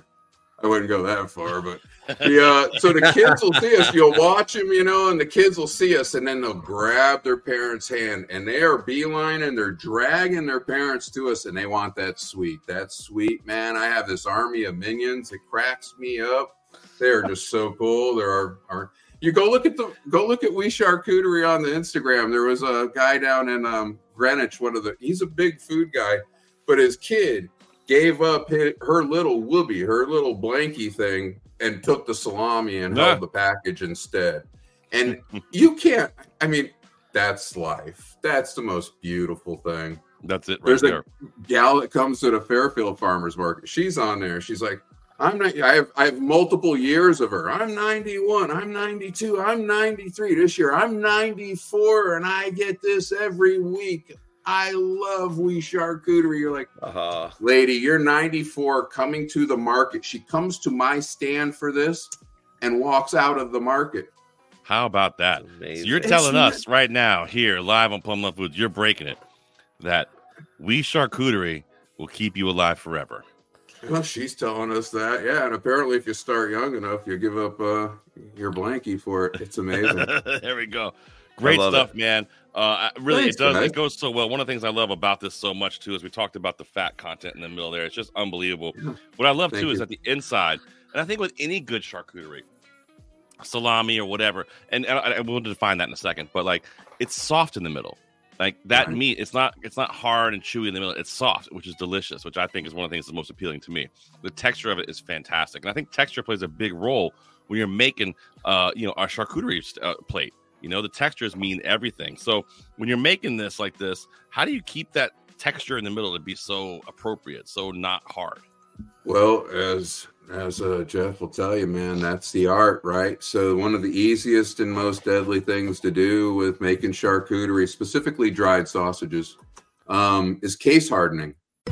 Speaker 9: I wouldn't go that far, but yeah. So the kids will see us. You'll watch them, you know, and the kids will see us, and then they'll grab their parents' hand, and they are beeline and they're dragging their parents to us, and they want that sweet. That sweet man. I have this army of minions. It cracks me up. They're just so cool. There are are you go look at the go look at Oui Charcuterie on the Instagram. There was a guy down in um, Greenwich. One of the he's a big food guy, but his kid gave up hi- her little whoopee, her little blankie thing, and took the salami and
Speaker 6: Yeah.
Speaker 9: held the package instead. And you can't. I mean, that's life. That's the most beautiful thing.
Speaker 6: That's it right
Speaker 9: There's
Speaker 6: there.
Speaker 9: a gal that comes to the Fairfield Farmers Market. She's on there. She's like, I'm not. I have I have multiple years of her. I'm 91. I'm 92. I'm 93 this year. I'm 94, and I get this every week. I love Oui Charcuterie. You're like,
Speaker 7: uh-huh.
Speaker 9: lady, you're 94, coming to the market. She comes to my stand for this, and walks out of the market.
Speaker 6: How about that? So you're
Speaker 9: It's
Speaker 6: telling
Speaker 9: not-
Speaker 6: us right now here live on Plum Luv Foods, you're breaking it that Oui Charcuterie will keep you alive forever.
Speaker 9: Well, she's telling us that, yeah. And apparently, if you start young enough, you give up uh, your blankie for it. It's amazing.
Speaker 6: there we go. Great stuff,
Speaker 9: it.
Speaker 6: man. Uh, really,
Speaker 9: Thanks,
Speaker 6: it does.
Speaker 9: guys.
Speaker 6: It goes so well. One of the things I love about this so much too is we talked about the fat content in the middle there. It's just unbelievable. What I love
Speaker 9: Thank
Speaker 6: too is
Speaker 9: you.
Speaker 6: at the inside, and I think with any good charcuterie, salami or whatever, and, and I, I will define that in a second, but like it's soft in the middle. Like that
Speaker 9: Right.
Speaker 6: meat, it's not it's not hard and chewy in the middle. It's soft, which is delicious, which I think is one of the things that's most appealing to me. The texture of it is fantastic, and I think texture plays a big role when you're making, uh, you know, our charcuterie uh, plate You know, the textures mean everything. So when you're making this like this, how do you keep that texture in the middle to be so appropriate, so not hard?
Speaker 9: Well, as as uh, Jeff will tell you, man, that's the art, right? So one of the easiest and most deadly things to do with making charcuterie, specifically dried sausages, um, is case hardening.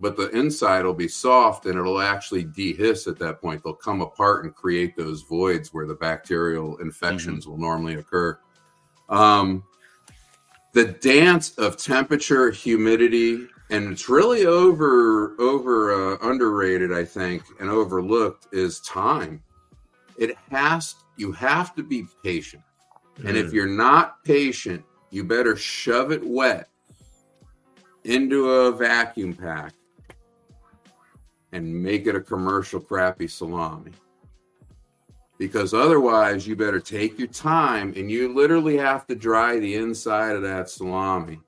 Speaker 9: but the inside will be soft and it'll actually dehisce at that point. They'll come apart and create those voids where the bacterial infections will normally occur. Um, the dance of temperature, humidity, and it's really over over uh, underrated, I think, and overlooked is time. It has you have to be patient, and if
Speaker 7: Mm.
Speaker 9: you're not patient, you better shove it wet into a vacuum pack and make it a commercial crappy salami. Because otherwise, you better take your time and you literally have to dry the inside of that salami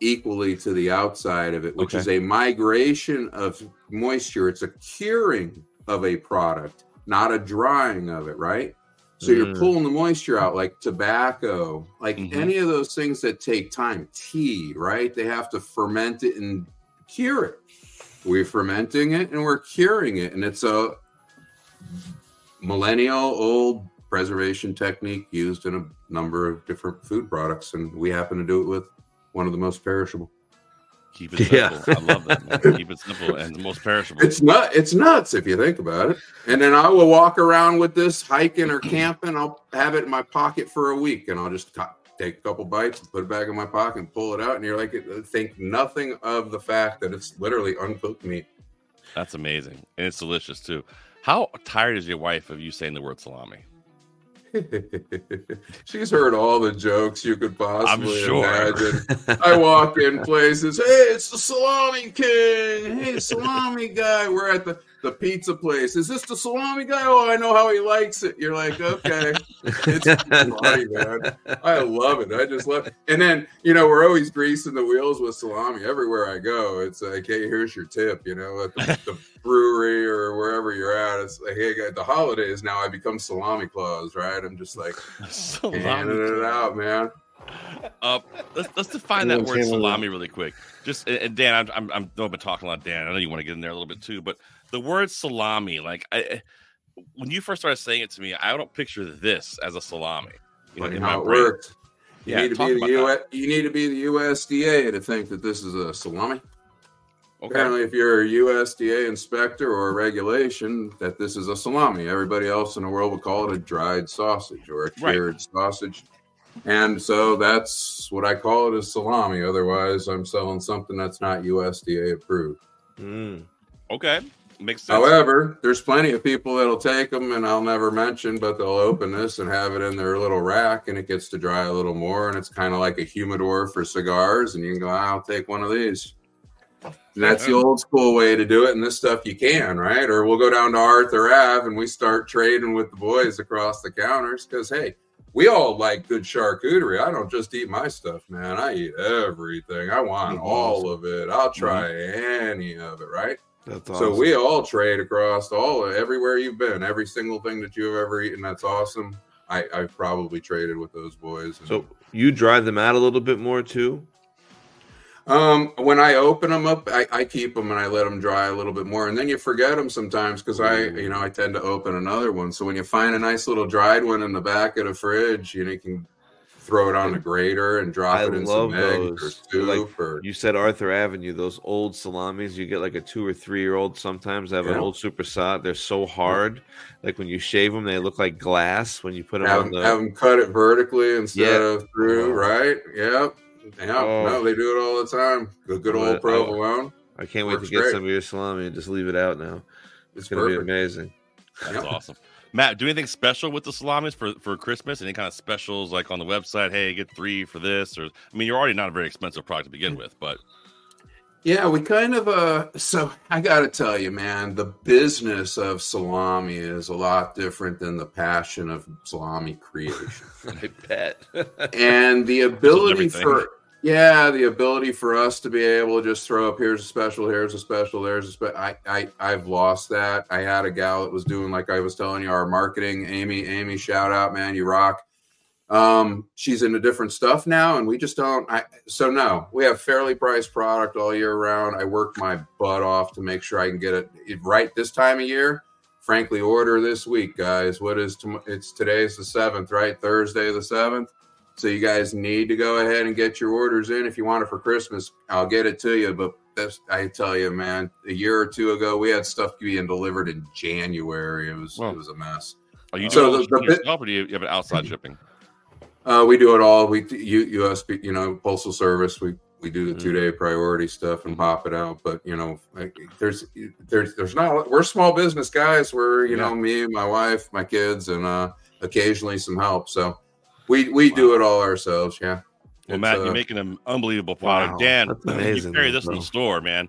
Speaker 9: equally to the outside of it, which
Speaker 7: Okay.
Speaker 9: is a migration of moisture. It's a curing of a product, not a drying of it, right? So you're
Speaker 7: Mm.
Speaker 9: pulling the moisture out like tobacco, like any of those things that take time. Tea, right? They have to ferment it and cure it. We're fermenting it and we're curing it. And it's a millennial old preservation technique used in a number of different food products. And we happen to do it with one of the most perishable.
Speaker 6: Keep it
Speaker 9: Yeah.
Speaker 6: simple. I love that. Keep it simple and the most perishable.
Speaker 9: It's not. It's nuts if you think about it. And then I will walk around with this hiking or camping. I'll have it in my pocket for a week, and I'll just co- take a couple bites and put it back in my pocket and pull it out. And you're like, think nothing of the fact that it's literally uncooked meat.
Speaker 6: That's amazing. And it's delicious too. How tired is your wife of you saying the word salami?
Speaker 9: She's heard all the jokes you could possibly
Speaker 6: sure.
Speaker 9: imagine. I walk in places, hey, it's the salami king. Hey, salami guy. We're at the, the pizza place. Is this the salami guy? Oh, I know how he likes it. You're like, okay. It's funny, man. I love it. I just love it. And then, you know, we're always greasing the wheels with salami everywhere I go. It's like, hey, here's your tip, you know, at the, the brewery or wherever you're at. It's like, hey, at the holidays now, I become salami claus, right? I'm just like handing it out, man.
Speaker 6: Uh, let's let's define that word salami really quick. Just and- and Dan, I'm I'm, I'm I've been talking a lot. Dan, I know you want to get in there a little bit too, but the word salami, like I, I- when you first started saying it to me, I don't picture this as a salami. You know,
Speaker 9: Funny
Speaker 6: in
Speaker 9: how
Speaker 6: my
Speaker 9: it
Speaker 6: brain.
Speaker 9: works. You
Speaker 6: Yeah,
Speaker 9: need to be the U- you need to be the USDA to think that this is a salami.
Speaker 6: Okay.
Speaker 9: Apparently, if you're a USDA inspector or a regulation, that this is a salami. Everybody else in the world would call it a dried sausage or a
Speaker 6: Right.
Speaker 9: cured sausage. And so that's what I call it a salami. Otherwise, I'm selling something that's not USDA approved. Mm.
Speaker 6: Okay, makes sense.
Speaker 9: However, there's plenty of people that'll take them, and I'll never mention, but they'll open this and have it in their little rack, and it gets to dry a little more, and it's kind of like a humidor for cigars, and you can go, ah, I'll take one of these. And that's the old school way to do it, and this stuff you can, right? Or we'll go down to Arthur Ave and we start trading with the boys across the counters because, hey, we all like good charcuterie. I don't just eat my stuff, man. I eat everything. I want mm-hmm. all of it. I'll mm-hmm. try any of it, right?
Speaker 7: That's
Speaker 9: So we all trade across all everywhere you've been, every single thing that you've ever eaten. That's awesome. I, I've probably traded with those boys. and-
Speaker 7: So you drive them out a little bit more too.
Speaker 9: Um, when I open them up, I, I keep them and I let them dry a little bit more, and then you forget them sometimes because I, you know, I tend to open another one. So when you find a nice little dried one in the back of the fridge, you know, you can throw it on the grater and drop
Speaker 7: I
Speaker 9: it in
Speaker 7: love
Speaker 9: some eggs or
Speaker 7: those.
Speaker 9: soup
Speaker 7: Like
Speaker 9: or
Speaker 7: you said, Arthur Avenue, those old salamis. You get like a two or three year old. Sometimes I have an old super sod. They're so hard. Like when you shave them, they look like glass. When you put them
Speaker 9: have,
Speaker 7: on the
Speaker 9: have them cut it vertically instead
Speaker 7: Yeah.
Speaker 9: of through, oh. right? Yep. Yeah,
Speaker 7: Oh.
Speaker 9: no, they do it all the time. The good
Speaker 7: Oh,
Speaker 9: old
Speaker 7: oh.
Speaker 9: provolone.
Speaker 7: I can't wait to get
Speaker 9: great.
Speaker 7: some of your salami and just leave it out now. It's,
Speaker 9: It's
Speaker 7: gonna be amazing.
Speaker 6: That's awesome. Matt, do anything special with the salamis for, for Christmas? Any kind of specials like on the website? Hey, get three for this, or I mean, you're already not a very expensive product to begin with, but
Speaker 9: Yeah, we kind of uh so I got to tell you man, the business of salami is a lot different than the passion of salami creation.
Speaker 7: I bet.
Speaker 9: and the ability
Speaker 6: thing.
Speaker 9: for yeah, the ability for us to be able to just throw up here's a special, here's a special, there's a special. I, I I've lost that. I had a gal that was doing like I was telling you, our marketing, Amy. Amy, shout out, man, you rock. Um, she's into different stuff now, and we just don't. I so no, we have fairly priced product all year round. I work my butt off to make sure I can get it, right this time of year. Frankly, order this week, guys. What is it's today's the seventh, right? Thursday the seventh. So you guys need to go ahead and get your orders in if you want it for Christmas. I'll get it to you, but that's I tell you, man. A year or two ago, we had stuff being delivered in January. It was it was a mess.
Speaker 6: are you
Speaker 9: So the- the
Speaker 6: yourself, or do you, have an outside shipping?
Speaker 9: Uh, we do it all. We U, USB, you know, postal service. We we do the two day priority stuff and pop it out. But you know, like, there's there's there's not. We're small business guys. We're you know me, my wife, my kids, and uh, occasionally some help. So we we do it all ourselves. Yeah.
Speaker 6: Well,
Speaker 9: It's,
Speaker 6: Matt,
Speaker 9: uh,
Speaker 6: you're making an unbelievable product.
Speaker 9: wow,
Speaker 6: Dan,
Speaker 9: that's
Speaker 6: you
Speaker 9: amazing,
Speaker 6: carry this in the store, man.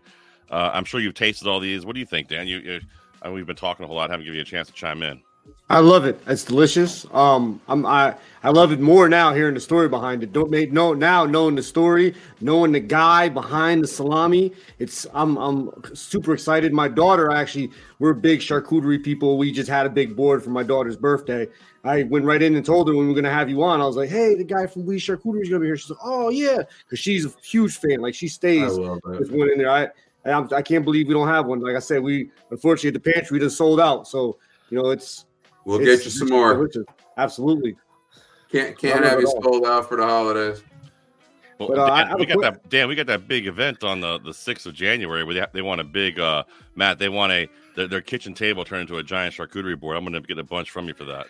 Speaker 6: Uh, I'm sure you've tasted all these. What do you think, Dan? You, you I know we've been talking a whole lot. Haven't given you a chance to chime in.
Speaker 8: I love it. It's delicious. Um, I'm I I love it more now hearing the story behind it. Don't make no now knowing the story, knowing the guy behind the salami. It's I'm I'm super excited. My daughter actually, we're big charcuterie people. We just had a big board for my daughter's birthday. I went right in and told her when we are gonna have you on. I was like, hey, the guy from Oui Charcuterie is gonna be here. She's like, oh yeah, because she's a huge fan. Like she stays
Speaker 9: I
Speaker 8: with one in there. I I'm, I can't believe we don't have one. Like I said, we unfortunately at the pantry just sold out. So you know it's
Speaker 9: We'll
Speaker 8: it's-
Speaker 9: get you some more.
Speaker 8: delicious. Absolutely.
Speaker 9: Can't can't
Speaker 8: Love
Speaker 9: have you
Speaker 8: all.
Speaker 9: sold out for the holidays.
Speaker 6: Well,
Speaker 8: But, uh, I
Speaker 6: Dan, we got
Speaker 8: quick-
Speaker 6: that Dan. We got that big event on the the sixth of January where they, they want a big uh, Matt. They want a their, their kitchen table turned into a giant charcuterie board. I'm going to get a bunch from you for that.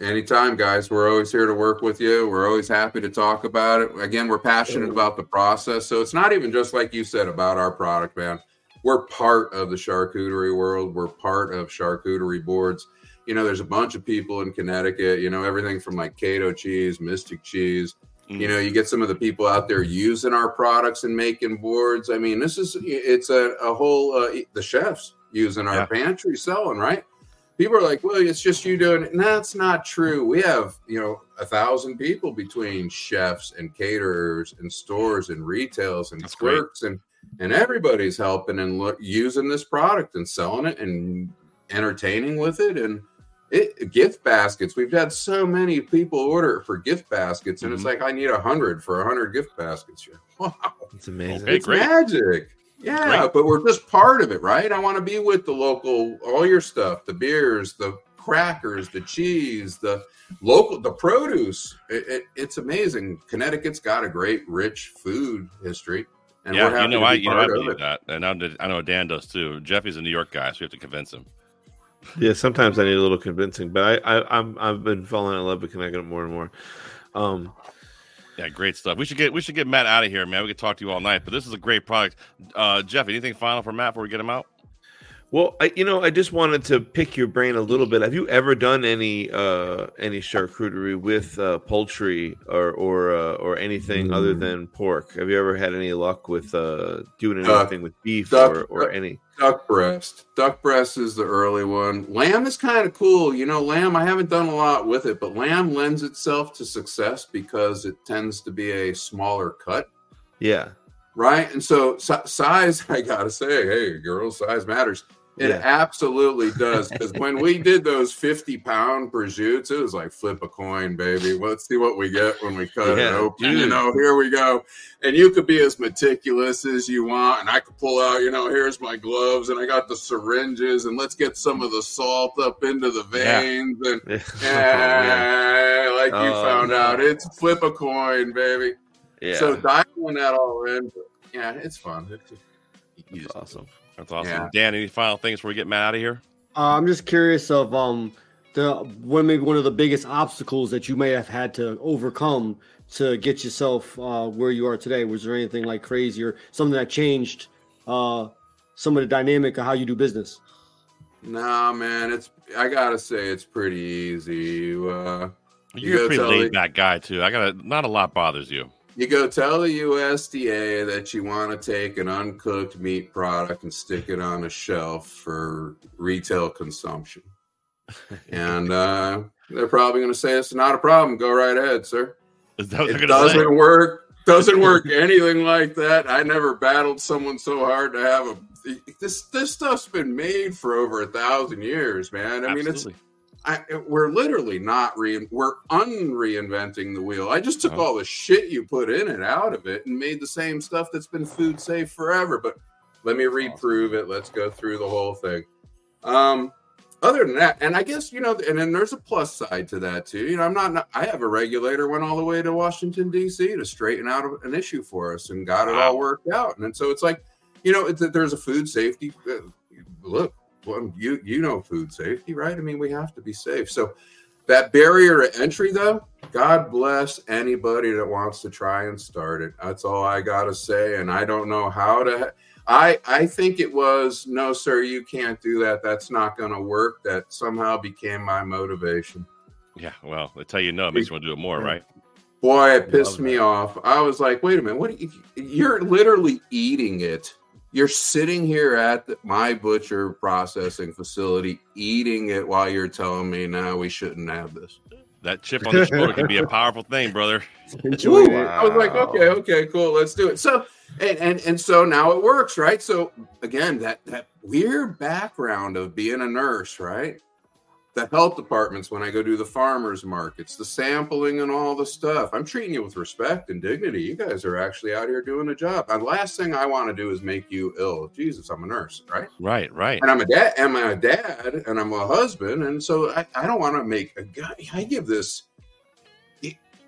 Speaker 9: Anytime, guys. We're always here to work with you. We're always happy to talk about it. Again, we're passionate about the process. So it's not even just like you said about our product, man. We're part of the charcuterie world. We're part of charcuterie boards. You know, there's a bunch of people in Connecticut, you know, everything from like Cato cheese, Mystic cheese. You know, you get some of the people out there using our products and making boards. I mean, this is it's a, a whole uh, the chefs using our
Speaker 6: Yeah.
Speaker 9: pantry selling, right? people are like, well, it's just you doing it. And that's not true. We have, you know, a thousand people between chefs and caterers and stores and retails and
Speaker 6: That's great.
Speaker 9: clerks and and everybody's helping and look, using this product and selling it and entertaining with it and it gift baskets. We've had so many people order for gift baskets, and it's
Speaker 6: Mhm.
Speaker 9: like I need a hundred for a hundred gift baskets. You're, Wow,
Speaker 7: It's amazing.
Speaker 6: Okay,
Speaker 9: it's
Speaker 6: great.
Speaker 9: magic. Yeah,
Speaker 6: Great.
Speaker 9: but we're just part of it, right? I want to be with the local, all your stuff, the beers, the crackers, the cheese, the local, the produce. It, it, it's amazing. Connecticut's got a great, rich food history, and
Speaker 6: yeah,
Speaker 9: we're
Speaker 6: you know,
Speaker 9: to
Speaker 6: I
Speaker 9: be
Speaker 6: you know I
Speaker 9: part of
Speaker 6: believe
Speaker 9: it.
Speaker 6: that, and I know, I know Dan does too. Jeffy's a New York guy, so we have to convince him.
Speaker 7: Yeah, sometimes I need a little convincing, but I, I I'm I've been falling in love with Connecticut more and more. Um,
Speaker 6: Yeah, great stuff. We should get we should get Matt out of here, man. We could talk to you all night, but this is a great product. Uh, Jeff, anything final for Matt before we get him out?
Speaker 7: Well, I, you know, I just wanted to pick your brain a little bit. Have you ever done any uh any charcuterie with uh, poultry or or uh, or anything other
Speaker 9: Mm.
Speaker 7: than pork? Have you ever had any luck with uh doing anything with beef
Speaker 9: Duck.
Speaker 7: or or any?
Speaker 9: Duck breast. Duck breast is the early one. Lamb is kind of cool. You know, lamb, I haven't done a lot with it, but lamb lends itself to success because it tends to be a smaller cut.
Speaker 7: Yeah,
Speaker 9: right? And so si- size, I gotta say, hey, girls, size matters. It
Speaker 6: Yeah.
Speaker 9: absolutely does. Because when we did those 50 pound prosciuttos, it was like flip a coin, baby. Let's see what we get when we cut it
Speaker 6: Yeah,
Speaker 9: open. You know, here we go. And you could be as meticulous as you want. And I could pull out, you know, here's my gloves and I got the syringes and let's get some of the salt up into the
Speaker 6: Yeah.
Speaker 9: veins. And
Speaker 6: Yeah.
Speaker 9: eh, like you
Speaker 7: Oh,
Speaker 9: found
Speaker 7: no.
Speaker 9: out, it's flip a coin, baby.
Speaker 7: Yeah.
Speaker 9: So dialing that all in, yeah, it's fun. It's just, you
Speaker 6: That's
Speaker 9: just-
Speaker 6: awesome. That's awesome.
Speaker 9: Yeah.
Speaker 6: Dan, any final things before we get Matt out of here?
Speaker 8: Uh, I'm just curious of um the one maybe one of the biggest obstacles that you may have had to overcome to get yourself uh, where you are today. Was there anything like crazy or something that changed uh, some of the dynamic of how you do business?
Speaker 9: Nah, man, it's I gotta say it's pretty easy. You, uh, you
Speaker 6: You're a pretty laid back guy too. I got to not a lot bothers you.
Speaker 9: You go tell the USDA that you want to take an uncooked meat product and stick it on a shelf for retail consumption, and uh, they're probably going to say it's not a problem. Go right ahead, sir.
Speaker 6: Is that what
Speaker 9: It
Speaker 6: gonna say?
Speaker 9: doesn't work. Doesn't work anything like that. I never battled someone so hard to have a this this stuff's been made for over a thousand years, man. I mean, it's
Speaker 6: Absolutely.
Speaker 9: I, we're literally not re we're unreinventing the wheel. I just took
Speaker 6: Oh.
Speaker 9: all the shit you put in it out of it and made the same stuff that's been food safe forever. But let me reprove it. Let's go through the whole thing. Um, other than that, and I guess you know, and then there's a plus side to that too. You know, I'm not. I have a regulator went all the way to Washington D.C. to straighten out an issue for us and got it all worked out. And so it's like, you know, it's, there's a food safety. uh, Look, well, you you know food safety, right? I mean, we have to be safe. So that barrier to entry, though, God bless anybody that wants to try and start it. That's all I gotta say. And I don't know how to. I I think it was no, sir, you can't do that. That's not going to work. That somehow became my motivation.
Speaker 6: Yeah. Well, they tell you no, it makes you want to do it more, right?
Speaker 9: Boy, it pissed me off. I was like, wait a minute, what? You, you're literally eating it. You're sitting here at the, my butcher processing facility eating it while you're telling me, no, we shouldn't have this.
Speaker 6: That chip on the shoulder can be a powerful thing, brother.
Speaker 9: Woo! I was like, okay, okay, cool, let's do it. So, and and and so now it works, right? So again, that that weird background of being a nurse, right? The health departments when I go do the farmers markets, the sampling and all the stuff. I'm treating you with respect and dignity. You guys are actually out here doing a job. And last thing I want to do is make you ill. Jesus, I'm a nurse, right?
Speaker 6: Right, right.
Speaker 9: And I'm a dad, and I'm a dad, and I'm a husband, and so I, I don't want to make a guy. I give this.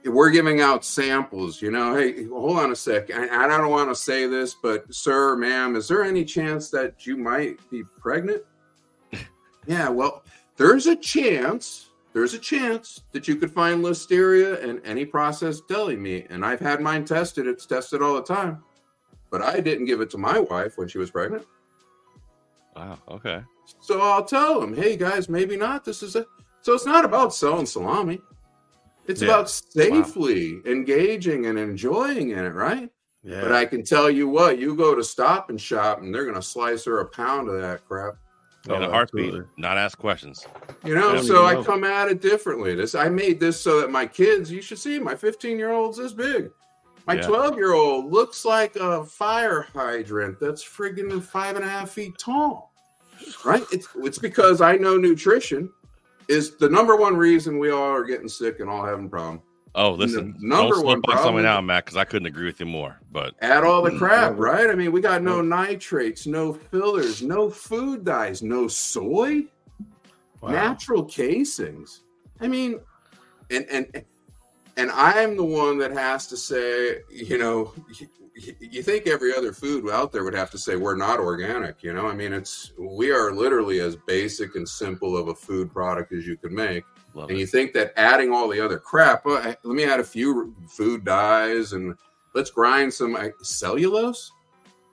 Speaker 9: We're giving out samples, you know. Hey, hold on a sec. I, I don't want to say this, but sir, ma'am, is there any chance that you might be pregnant? yeah, well, there's a chance. There's a chance that you could find listeria in any processed deli meat, and I've had mine tested. It's tested all the time, but I didn't give it to my wife when she was pregnant.
Speaker 6: Wow. Okay.
Speaker 9: So I'll tell them, hey guys, maybe not. This is a so it's not about selling salami. It's
Speaker 7: Yeah.
Speaker 9: about safely engaging and enjoying in it, right?
Speaker 7: Yeah.
Speaker 9: But I can tell you what, you go to stop and shop and they're gonna slice her a pound of that crap.
Speaker 6: In a heartbeat, not ask questions.
Speaker 9: You know,
Speaker 6: Yeah.
Speaker 9: so I come at it differently. This I made this so that my kids, you should see my 15 year old's this big. My
Speaker 6: Yeah.
Speaker 9: 12 year old looks like a fire hydrant that's friggin' five and a half feet tall. Right? It's it's because I know nutrition is the number one reason we all are getting sick and all having problems.
Speaker 6: Oh, listen,
Speaker 9: number
Speaker 6: don't
Speaker 9: one
Speaker 6: slip on someone out, Matt, because I couldn't agree with you more. But
Speaker 9: Add all the mm, crap, right? I mean, we got no nitrates, no fillers, no food dyes, no soy, natural casings. I mean, and and and I'm the one that has to say, you know, you, you think every other food out there would have to say we're not organic, you know? I mean, it's we are literally as basic and simple of a food product as you can make.
Speaker 6: Love
Speaker 9: and
Speaker 6: it.
Speaker 9: you think that adding all the other crap, well, let me add a few food dyes and let's grind some uh, cellulose.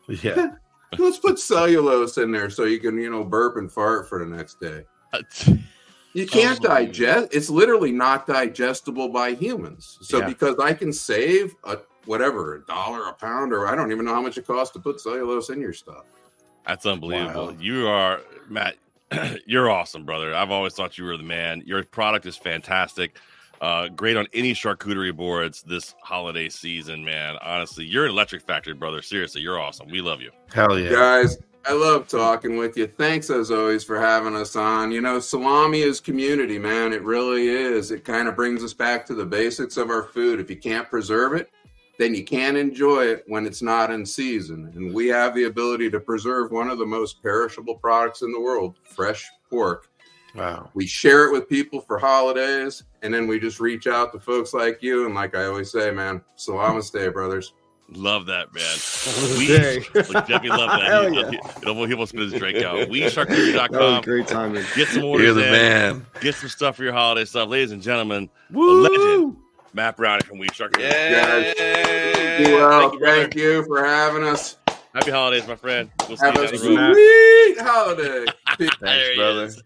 Speaker 7: Yeah.
Speaker 9: Let's put cellulose in there so you can, you know, burp and fart for the next day. You can't
Speaker 6: Oh,
Speaker 9: digest. It's literally not digestible by humans. So
Speaker 6: Yeah.
Speaker 9: because I can save a whatever a dollar a pound, or I don't even know how much it costs to put cellulose in your stuff.
Speaker 6: That's unbelievable. You are Matt. You're awesome, brother. I've always thought you were the man. Your product is fantastic. Uh, great on any charcuterie boards this holiday season, man. Honestly, you're an electric factory, brother. Seriously, you're awesome. We love you.
Speaker 7: Hell yeah.
Speaker 9: Guys, I love talking with you. Thanks as always for having us on. You know, salami is community, man. It really is. It kind of brings us back to the basics of our food. If you can't preserve it, then you can't enjoy it when it's not in season. And we have the ability to preserve one of the most perishable products in the world, fresh pork.
Speaker 7: Wow.
Speaker 9: We share it with people for holidays, and then we just reach out to folks like you. And like I always say, man, Salamaste, brothers.
Speaker 6: Love that, man.
Speaker 8: Namaste.
Speaker 6: We, like, Jeffy loved that.
Speaker 8: Hell
Speaker 6: he,
Speaker 8: yeah.
Speaker 6: he, he almost- he almost spit his drink out.
Speaker 8: That was
Speaker 6: OuiCharcuterie.com.
Speaker 8: great timing.
Speaker 6: Get some orders
Speaker 7: You're the
Speaker 6: in.
Speaker 7: man.
Speaker 6: Get some stuff for your holiday stuff. Ladies and gentlemen,
Speaker 7: Woo!
Speaker 6: the legend, Matt Browning from Oui Charcuterie.
Speaker 9: Guys, be well.
Speaker 6: Thank you.
Speaker 9: Thank you for having us.
Speaker 6: Happy holidays, my friend. We'll
Speaker 9: Have
Speaker 6: you
Speaker 9: a
Speaker 6: down
Speaker 9: sweet holiday.
Speaker 7: Thanks,
Speaker 6: he
Speaker 7: brother.
Speaker 6: is.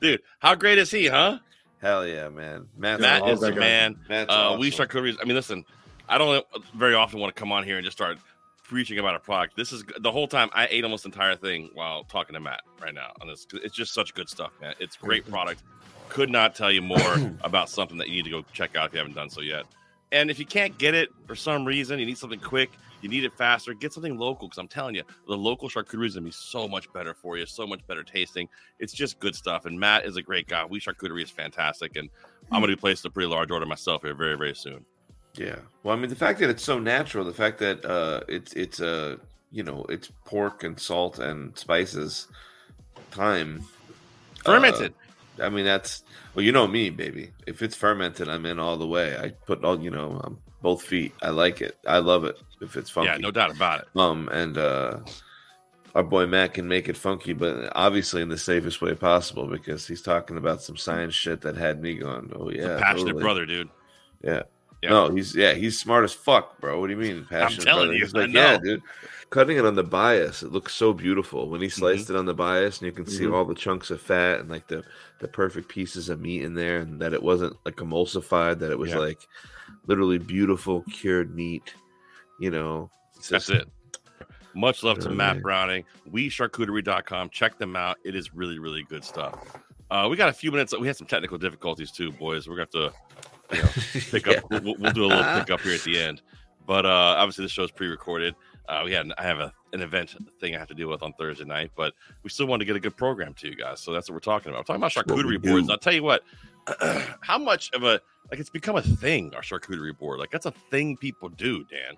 Speaker 6: Dude, how great is he, huh?
Speaker 7: Hell yeah, man. Matt's
Speaker 6: Matt is the man.
Speaker 7: Matt's
Speaker 6: uh, We
Speaker 7: awesome.
Speaker 6: Charcuterie. I mean, listen, I don't very often want to come on here and just start preaching about a product. This is the whole time I ate almost the entire thing while talking to Matt right now on this. It's just such good stuff, man. It's great product. Could not tell you more about something that you need to go check out if you haven't done so yet. And if you can't get it for some reason, you need something quick, you need it faster, get something local. Because I'm telling you, the local charcuterie is gonna be so much better for you, so much better tasting. It's just good stuff. And Matt is a great guy. Oui Charcuterie is fantastic, and I'm gonna be placing a pretty large order myself here very, very soon.
Speaker 7: Yeah. Well, I mean, the fact that it's so natural, the fact that uh, it's it's uh, you know, it's pork and salt and spices, thyme,
Speaker 6: Fermented.
Speaker 7: Uh, I mean, that's well, you know me, baby. If it's fermented, I'm in all the way. I put all, you know, um, both feet. I like it. I love it. If it's funky,
Speaker 6: Yeah, no doubt about it.
Speaker 7: Um, and uh, our boy Matt can make it funky, but obviously in the safest way possible because he's talking about some science shit that had me going, oh yeah,
Speaker 6: Passionate
Speaker 7: totally.
Speaker 6: brother, dude.
Speaker 7: Yeah.
Speaker 6: Yeah.
Speaker 7: No, he's yeah, he's smart as fuck, bro. What do you mean? Passionate I'm
Speaker 6: telling
Speaker 7: brother?
Speaker 6: you,
Speaker 7: He's like, yeah, dude. Cutting it on the bias, it looks so beautiful. When he
Speaker 6: Mm-hmm.
Speaker 7: sliced it on the bias, and you can see
Speaker 8: Mhm.
Speaker 7: all the chunks of fat and like the the perfect pieces of meat in there, and that it wasn't like emulsified, that it was
Speaker 6: Yeah.
Speaker 7: like literally beautiful cured meat. You know, it's
Speaker 6: That's it. Much love to
Speaker 7: Oh,
Speaker 6: Matt. Browning. OuiCharcuterie.com. Check them out. It is really, really good stuff. Uh, we got a few minutes. We had some technical difficulties too, boys. We're gonna have to you know, pick up. We'll, we'll do a little pick up here at the end. But uh, obviously, this show is pre-recorded. Uh, we had I have a, an event thing I have to deal with on Thursday night, but we still want to get a good program to you guys. So that's what we're talking about. We're talking about charcuterie boards. I'll tell you what. how much of a like it's become a thing our charcuterie board like that's a thing people do dan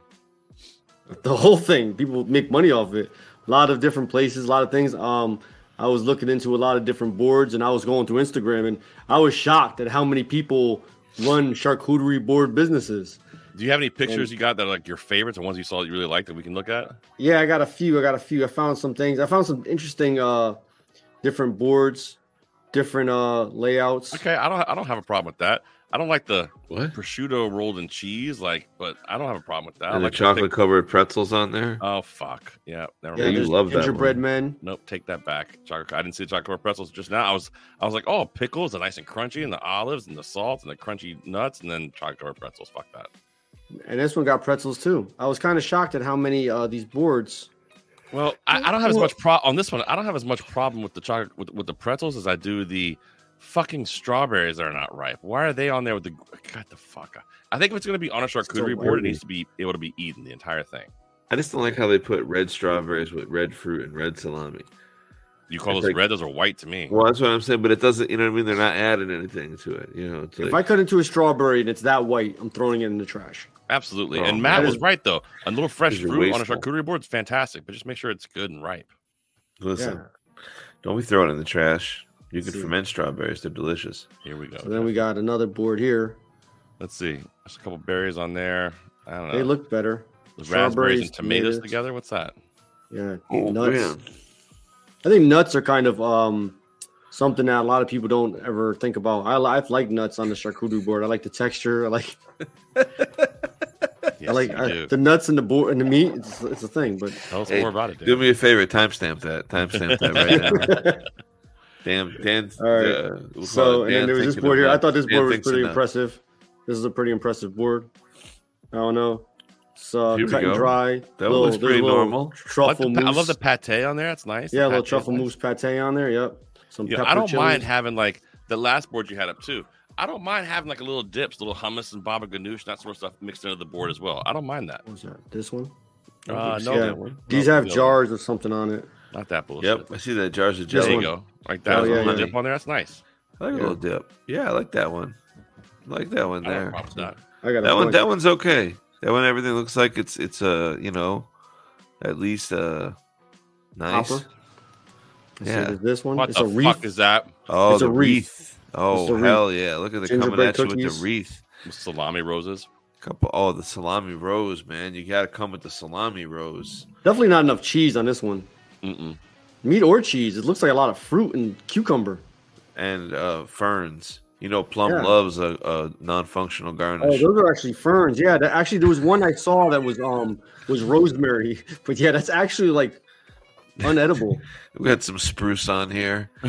Speaker 8: the whole thing. People make money off it. A lot of different places, a lot of things. Um, I was looking into a lot of different boards, and I was going through Instagram, and I was shocked at how many people run charcuterie board businesses.
Speaker 6: Do you have any pictures
Speaker 8: And-
Speaker 6: you got that are like your favorites or ones you saw that you really liked that we can look at
Speaker 8: Yeah, I got a few. I got a few. I found some things. I found some interesting, uh, different boards, different uh layouts.
Speaker 6: okay i don't i don't have a problem with that i don't like the
Speaker 7: What?
Speaker 6: prosciutto rolled in cheese like but i don't have a problem with that
Speaker 7: and the
Speaker 6: like to
Speaker 7: chocolate
Speaker 6: pick-
Speaker 7: covered pretzels on there.
Speaker 6: oh fuck yeah never
Speaker 8: Yeah,
Speaker 6: mind.
Speaker 7: you love that
Speaker 8: gingerbread
Speaker 7: one.
Speaker 8: men.
Speaker 6: Nope, take that back. Chocolate. I didn't see the chocolate pretzels just now. I was, I was like, oh, pickles are nice and crunchy, and the olives and the salt and the crunchy nuts, and then chocolate covered pretzels. Fuck that.
Speaker 8: And this one got pretzels too. I was kind of shocked at how many uh these boards.
Speaker 6: Well, I, I don't have as much pro on this one. I don't have as much problem with the chocolate with, with the pretzels as I do the fucking strawberries that are not ripe. Why are they on there with the God the fuck? I think if it's going to be on a charcuterie board, it needs to be able to be eaten the entire thing.
Speaker 7: I just don't like how they put red strawberries with red fruit and red salami.
Speaker 6: You call
Speaker 7: It's
Speaker 6: those
Speaker 7: like-
Speaker 6: red? Those are white to me.
Speaker 7: Well, that's what I'm saying, but it doesn't. You know what I mean? They're not adding anything to it. You know, it's
Speaker 8: If I cut into a strawberry and it's that white, I'm throwing it in the trash.
Speaker 6: Absolutely.
Speaker 7: Oh,
Speaker 6: and Matt
Speaker 8: that
Speaker 6: was
Speaker 8: is-
Speaker 6: right though. A little fresh
Speaker 7: These are
Speaker 6: fruit on a charcuterie board is fantastic, but just make sure it's good and ripe.
Speaker 7: listen.
Speaker 8: Yeah.
Speaker 7: Don't be throwing it in the trash. You can
Speaker 8: See.
Speaker 7: ferment strawberries; they're delicious.
Speaker 6: Here we go.
Speaker 8: So then we got another board here.
Speaker 6: Let's see. There's a couple berries on there. I don't know.
Speaker 8: They look better.
Speaker 6: With raspberries and tomatoes
Speaker 8: tomatoes.
Speaker 6: together. What's that?
Speaker 8: Yeah,
Speaker 7: Oh
Speaker 8: nuts.
Speaker 7: man,
Speaker 8: I think nuts are kind of um something that a lot of people don't ever think about. I, I like nuts on the charcuterie board. I like the texture. I like
Speaker 6: Yes,
Speaker 8: I like I, the nuts and the board and the meat. It's, it's a thing, but
Speaker 6: Tell us
Speaker 7: Hey,
Speaker 6: more about it, dude.
Speaker 7: do me a favor. Timestamp that. Timestamp that right now. Damn, Dan.
Speaker 8: all right.
Speaker 7: uh, we'll
Speaker 8: so
Speaker 7: it
Speaker 8: and then there was this board here. I thought this
Speaker 7: Dan
Speaker 8: board was pretty
Speaker 7: enough.
Speaker 8: impressive. This is a pretty impressive board. I don't know. It's uh,
Speaker 7: Here we
Speaker 8: cut and
Speaker 7: go.
Speaker 8: dry.
Speaker 7: That
Speaker 8: Little-
Speaker 7: looks pretty
Speaker 8: a little
Speaker 7: normal.
Speaker 6: I, like
Speaker 8: Truffle
Speaker 6: the, pa- I love the pate on there. That's nice.
Speaker 8: Yeah, a little
Speaker 6: pate is
Speaker 8: truffle
Speaker 6: nice.
Speaker 8: mousse pate on there. Yep. Some
Speaker 6: Yeah,
Speaker 8: pepper
Speaker 6: I don't
Speaker 8: chili.
Speaker 6: mind having like the last board you had up too. I don't mind having like a little dips, little hummus and baba ganoush, that sort of stuff mixed into the board as well. I don't mind that.
Speaker 8: What was that? This one?
Speaker 6: Uh, no,
Speaker 8: yeah.
Speaker 6: that one.
Speaker 8: These
Speaker 6: No,
Speaker 8: have
Speaker 6: the other
Speaker 8: jars or something on it.
Speaker 6: Not that bullshit.
Speaker 7: Yep, I see that jars of
Speaker 6: There
Speaker 7: jelly.
Speaker 6: you go. Like that.
Speaker 7: Oh,
Speaker 6: with a
Speaker 7: yeah,
Speaker 6: little
Speaker 7: yeah.
Speaker 6: dip on there. That's nice.
Speaker 7: I like a little dip. Yeah, I like that one. I like that one
Speaker 6: I don't have
Speaker 7: there.
Speaker 6: a problem with that.
Speaker 8: I got
Speaker 7: that one.
Speaker 8: bunch.
Speaker 7: That one's okay. That one, everything looks like it's it's uh you know, at least uh nice.
Speaker 8: Hopper. See,
Speaker 7: Yeah.
Speaker 8: there's this one.
Speaker 6: What
Speaker 8: it's
Speaker 6: the
Speaker 8: a wreath.
Speaker 6: fuck is that?
Speaker 7: Oh,
Speaker 8: It's a
Speaker 7: the
Speaker 8: wreath.
Speaker 7: wreath. Oh
Speaker 8: It's wreath.
Speaker 7: hell yeah! Look at the coming
Speaker 8: Gingerbread
Speaker 7: at you with the wreath.
Speaker 6: Salami roses.
Speaker 7: Couple. Oh, the salami rose, man. You got to come with the salami rose.
Speaker 8: Definitely not enough cheese on this one.
Speaker 6: Mm-mm.
Speaker 8: Meat or cheese. It looks like a lot of fruit and cucumber.
Speaker 7: and uh ferns. You know, Plum
Speaker 8: Yeah.
Speaker 7: loves a, a non-functional garnish.
Speaker 8: Oh, those are actually ferns. Yeah, that, actually, there was one I saw that was um was rosemary, but yeah, that's actually like unedible.
Speaker 7: we got some spruce on here.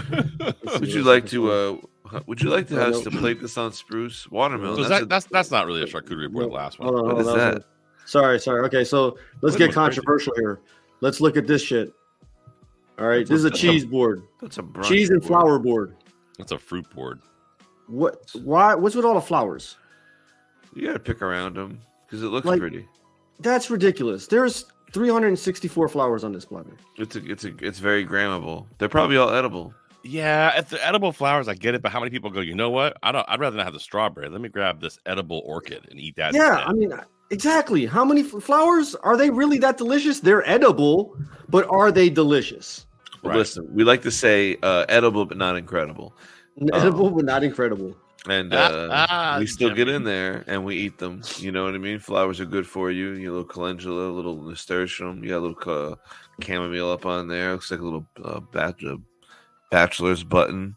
Speaker 7: would you like to? uh Uh, would you like to have us to plate this on spruce watermelon?
Speaker 6: So
Speaker 7: That's
Speaker 6: that,
Speaker 7: a-
Speaker 6: that's that's not really a charcuterie board. The last one.
Speaker 8: Hold on, hold
Speaker 7: is
Speaker 8: on,
Speaker 7: that?
Speaker 8: hold. Sorry, sorry. Okay, so let's
Speaker 6: That
Speaker 8: get
Speaker 6: was crazy.
Speaker 8: controversial here. Let's look at this shit. All right, this is a
Speaker 7: That's a-
Speaker 8: cheese board.
Speaker 7: That's a brunch
Speaker 8: Cheese and
Speaker 7: board.
Speaker 8: flour board.
Speaker 6: That's a fruit board.
Speaker 8: What? Why? What's with all the flowers?
Speaker 7: You got to pick around them because it looks
Speaker 8: Like-
Speaker 7: pretty.
Speaker 8: That's ridiculous. There's 364 flowers on this platter.
Speaker 7: It's a, it's a, it's very grammable. They're probably all edible.
Speaker 6: Yeah, if the edible flowers, I get it, but how many people go? You know what? I don't. I'd rather not have the strawberry. Let me grab this edible orchid and eat that.
Speaker 8: Yeah,
Speaker 6: instead.
Speaker 8: I mean, exactly. How many f- flowers are they really that delicious? They're edible, but are they delicious?
Speaker 7: Well, Listen, we like to say uh, edible but not incredible,
Speaker 8: Edible, but not incredible.
Speaker 7: and
Speaker 6: Ah,
Speaker 7: uh,
Speaker 6: ah,
Speaker 7: we still get in there and we eat them. You know what I mean? Flowers are good for you. You little calendula, a little nasturtium. You got a little uh, chamomile up on there. Looks like a little uh, batch of bachelor's button.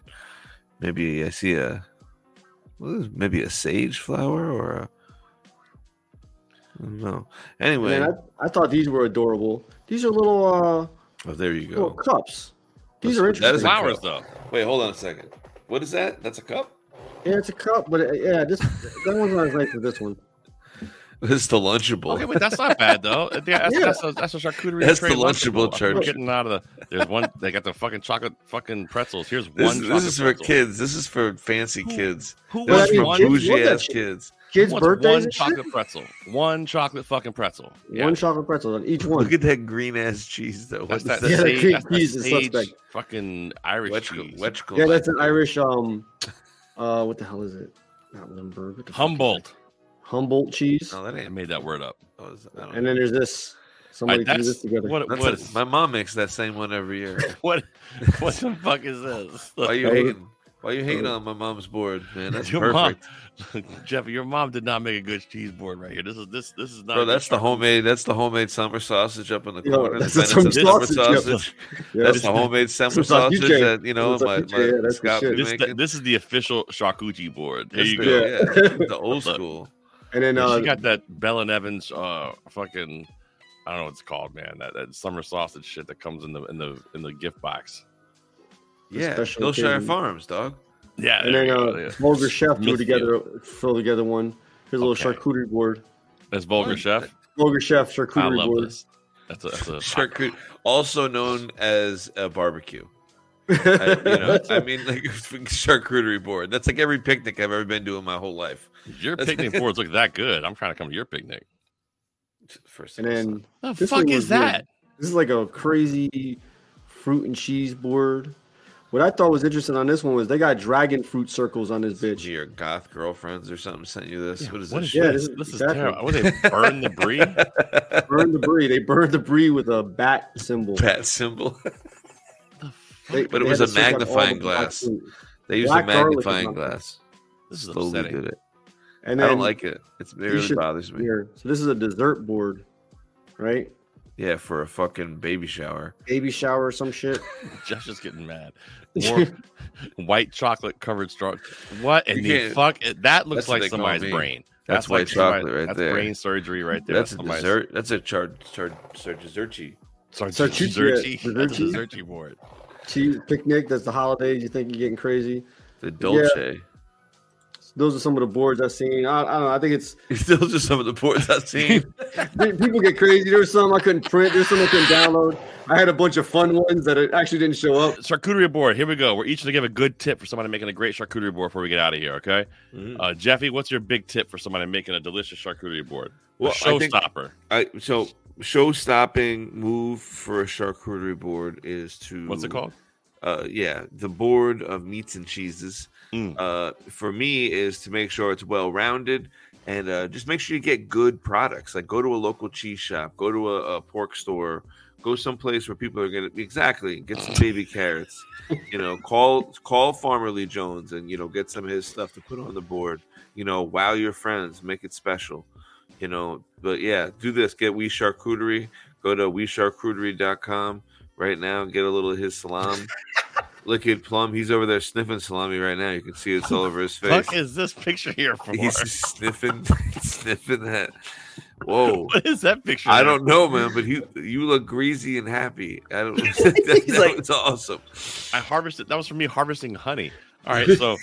Speaker 7: Maybe I see a what is maybe a sage flower or a I don't. Anyway,
Speaker 8: Man, I, I thought these were adorable. These are little uh
Speaker 7: oh, there you
Speaker 8: little
Speaker 7: go.
Speaker 8: cups. These
Speaker 7: That
Speaker 8: are interesting.
Speaker 7: That
Speaker 6: is
Speaker 7: flowers
Speaker 6: though.
Speaker 7: Wait, hold on a second. What is that? That's a cup.
Speaker 8: Yeah, it's a cup, but uh, yeah, this that one's not as nice as this one.
Speaker 7: It's the Lunchable.
Speaker 6: Okay, but that's not bad though. Yeah, that's,
Speaker 8: Yeah.
Speaker 6: that's, a, that's a charcuterie.
Speaker 7: That's
Speaker 6: tray
Speaker 7: the Lunchable
Speaker 6: I'm
Speaker 7: church.
Speaker 6: Getting out of the. There's one. They got the fucking chocolate fucking pretzels. Here's
Speaker 7: This,
Speaker 6: one.
Speaker 7: this is for
Speaker 6: pretzel.
Speaker 7: kids. This is for fancy kids.
Speaker 6: who
Speaker 7: this
Speaker 6: wants
Speaker 7: is for bougie
Speaker 8: kids
Speaker 7: ass
Speaker 8: shit?
Speaker 7: kids.
Speaker 8: Kids'
Speaker 6: Wants
Speaker 8: birthdays
Speaker 6: One chocolate
Speaker 8: shit?
Speaker 6: pretzel. One chocolate fucking pretzel. Yeah.
Speaker 8: One chocolate pretzel on each one.
Speaker 7: Look at that green ass cheese though.
Speaker 6: That's
Speaker 7: What
Speaker 6: that,
Speaker 7: is
Speaker 8: Yeah, the
Speaker 6: sage,
Speaker 8: cream
Speaker 6: that
Speaker 8: cheese is suspect.
Speaker 6: fucking Irish
Speaker 7: Wetch-
Speaker 6: cheese.
Speaker 7: Wetchko-
Speaker 8: Yeah, that's an Irish um uh what the hell is it? Not Limburg. what the fuck is
Speaker 6: Humboldt.
Speaker 8: It? Humboldt cheese.
Speaker 7: No, that
Speaker 6: I
Speaker 7: ain't.
Speaker 6: made that word up.
Speaker 7: is- I don't
Speaker 8: And
Speaker 7: know.
Speaker 8: then there's this. Somebody threw this together.
Speaker 6: What,
Speaker 7: That's
Speaker 6: what,
Speaker 7: a- my mom makes that same one every year.
Speaker 6: what, what the fuck is this?
Speaker 7: Why you
Speaker 8: Hey.
Speaker 7: hating? Why you hating on my mom's board, man? That's
Speaker 6: your
Speaker 7: perfect.
Speaker 6: mom, Jeff, your mom did not make a good cheese board right here. This is this this is not.
Speaker 7: Bro, that's the
Speaker 6: charcuterie.
Speaker 7: homemade. That's the homemade summer sausage up in the
Speaker 8: Yo,
Speaker 7: corner.
Speaker 8: that's
Speaker 7: the
Speaker 8: the summer sausage, yo.
Speaker 7: sausage.
Speaker 8: Yeah,
Speaker 7: that's the homemade summer sausage
Speaker 8: sausage,
Speaker 7: that you know my, my
Speaker 8: yeah,
Speaker 7: Scott
Speaker 6: This,
Speaker 7: making.
Speaker 6: this is the official charcuterie board. Here
Speaker 7: That's
Speaker 6: you
Speaker 7: the-
Speaker 6: go.
Speaker 7: yeah, the old
Speaker 6: Look.
Speaker 7: school.
Speaker 8: And then
Speaker 6: Yeah,
Speaker 8: uh
Speaker 6: she got that Bell and Evans uh fucking I don't know what it's called, man. That, that summer sausage shit that comes in the in the in the gift box.
Speaker 7: Yeah,
Speaker 8: special
Speaker 7: Hillshire
Speaker 8: occasion.
Speaker 7: Farms, dog.
Speaker 6: Yeah,
Speaker 8: and
Speaker 6: there
Speaker 8: then
Speaker 6: you
Speaker 8: uh
Speaker 6: yeah.
Speaker 8: Vulgar Chef threw together throw together one. Here's a little
Speaker 6: Okay.
Speaker 8: charcuterie board.
Speaker 6: That's vulgar chef.
Speaker 8: Vulgar Chef
Speaker 6: I
Speaker 8: charcuterie
Speaker 6: love
Speaker 8: board.
Speaker 6: this. That's a, that's a
Speaker 7: Charcuterie, also known as a barbecue. I, you know, I mean, like charcuterie board. That's like every picnic I've ever been to in my whole life.
Speaker 6: Your
Speaker 7: That's-
Speaker 6: picnic boards look that good. I'm trying to come to your picnic.
Speaker 7: First
Speaker 8: and then
Speaker 6: The
Speaker 8: this
Speaker 6: fuck is
Speaker 8: was weird.
Speaker 6: that?
Speaker 8: This is like a crazy fruit and cheese board. What I thought was interesting on this one was they got dragon fruit circles on this bitch.
Speaker 7: your goth girlfriends or something sent you this. what is
Speaker 6: What
Speaker 7: this?
Speaker 6: is
Speaker 8: Yeah,
Speaker 6: this?
Speaker 8: this is-
Speaker 6: This is
Speaker 8: exactly.
Speaker 6: terrible. What they burn the brie?
Speaker 8: Burn the brie. They burned the brie with a bat symbol.
Speaker 7: Bat symbol.
Speaker 8: They-
Speaker 7: but it was a
Speaker 8: to search out all
Speaker 7: magnifying glass.
Speaker 8: fruit.
Speaker 7: They used
Speaker 8: Black
Speaker 7: a magnifying glass.
Speaker 6: This is
Speaker 7: Slowly
Speaker 6: upsetting.
Speaker 7: did it.
Speaker 8: And
Speaker 7: I don't like it. It's, it really
Speaker 8: should-
Speaker 7: bothers me.
Speaker 8: Here, so this is a dessert board, right?
Speaker 7: Yeah, for a fucking baby shower.
Speaker 8: Baby shower or some shit.
Speaker 6: Josh is getting mad. More white chocolate covered straw. What in the fuck? That looks like somebody's brain.
Speaker 7: That's
Speaker 6: like
Speaker 7: white
Speaker 6: somebody-
Speaker 7: chocolate right
Speaker 6: that's
Speaker 7: there.
Speaker 6: brain surgery right there.
Speaker 7: That's a
Speaker 6: somebody's-
Speaker 7: dessert. That's a char char char desserty.
Speaker 6: Sorry,
Speaker 8: Sarchucci,
Speaker 6: Zerchi.
Speaker 8: yeah,
Speaker 6: That's a
Speaker 8: Zerchi.
Speaker 6: Zerchi board.
Speaker 8: Cheese picnic. That's the holidays. You think you're getting crazy?
Speaker 7: The dolce.
Speaker 8: Those are some of the boards I've seen. I, I don't know. I think it's
Speaker 7: Those are some of the boards I've seen.
Speaker 8: people get crazy. There's some I couldn't print. There's some I couldn't download. I had a bunch of fun ones that actually didn't show up.
Speaker 6: Charcuterie board. Here we go. We're each going to give a good tip for somebody making a great charcuterie board before we get out of here. Okay,
Speaker 7: Mm-hmm.
Speaker 6: uh, Jeffy, what's your big tip for somebody making a delicious charcuterie board?
Speaker 7: Well,
Speaker 6: a
Speaker 7: I think-
Speaker 6: showstopper.
Speaker 7: I so show-stopping move for a charcuterie board is to
Speaker 6: What's it called?
Speaker 7: Uh, yeah, the board of meats and cheeses.
Speaker 6: Mm.
Speaker 7: Uh, for me, is to make sure it's well-rounded and uh, just make sure you get good products. Like go to a local cheese shop, go to a, a pork store, go someplace where people are gonna exactly get some baby carrots. You know, call call Farmer Lee Jones and you know get some of his stuff to put on the board. You know, wow your friends, make it special. You know, but yeah, do this. Get Oui Charcuterie. Go to OuiCharcuterie.com right now. Get a little of his salam. Look at Plum. He's over there sniffing salami right now. You can see it's all over his face.
Speaker 6: Fuck is this picture here for?
Speaker 7: He's sniffing, sniffing that. Whoa,
Speaker 6: What is that picture?
Speaker 7: I don't know, man, but you you look greasy and happy. I don't. that,
Speaker 6: He's
Speaker 7: that
Speaker 6: like-
Speaker 7: was awesome.
Speaker 6: I harvested. That was for me harvesting honey. All right, so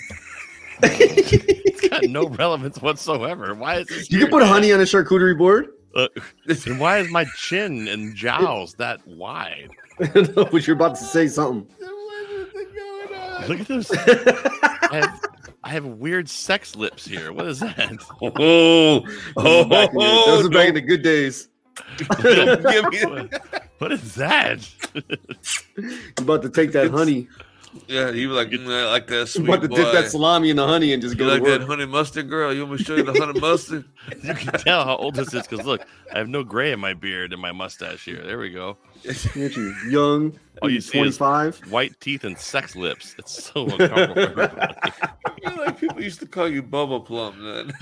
Speaker 6: it's got no relevance whatsoever. Why is this?
Speaker 8: You can put honey on a charcuterie board.
Speaker 6: Uh, and why is my chin and jowls that wide?
Speaker 8: no, but you're about to say something.
Speaker 6: Look at this. I have, I have weird sex lips here. What is that?
Speaker 7: Oh,
Speaker 8: Those are back in the- those are back in the good days.
Speaker 7: Don't give me-
Speaker 6: what is that?
Speaker 8: You're about to take that honey.
Speaker 7: Yeah, you like mm, I like that
Speaker 8: You're
Speaker 7: sweet
Speaker 8: about to
Speaker 7: boy.
Speaker 8: dip that salami in the honey and just
Speaker 7: You
Speaker 8: go
Speaker 7: like
Speaker 8: to work.
Speaker 7: that honey mustard, girl? You want me to show you the honey mustard?
Speaker 6: You can tell how old this is because look, I have no gray in my beard and my mustache here. There we go.
Speaker 8: Aren't you young?
Speaker 6: All you see
Speaker 8: 25.
Speaker 6: white teeth and sex lips. It's so uncomfortable. for everybody.
Speaker 7: You know, like people used to call you Bubba Plum. Then.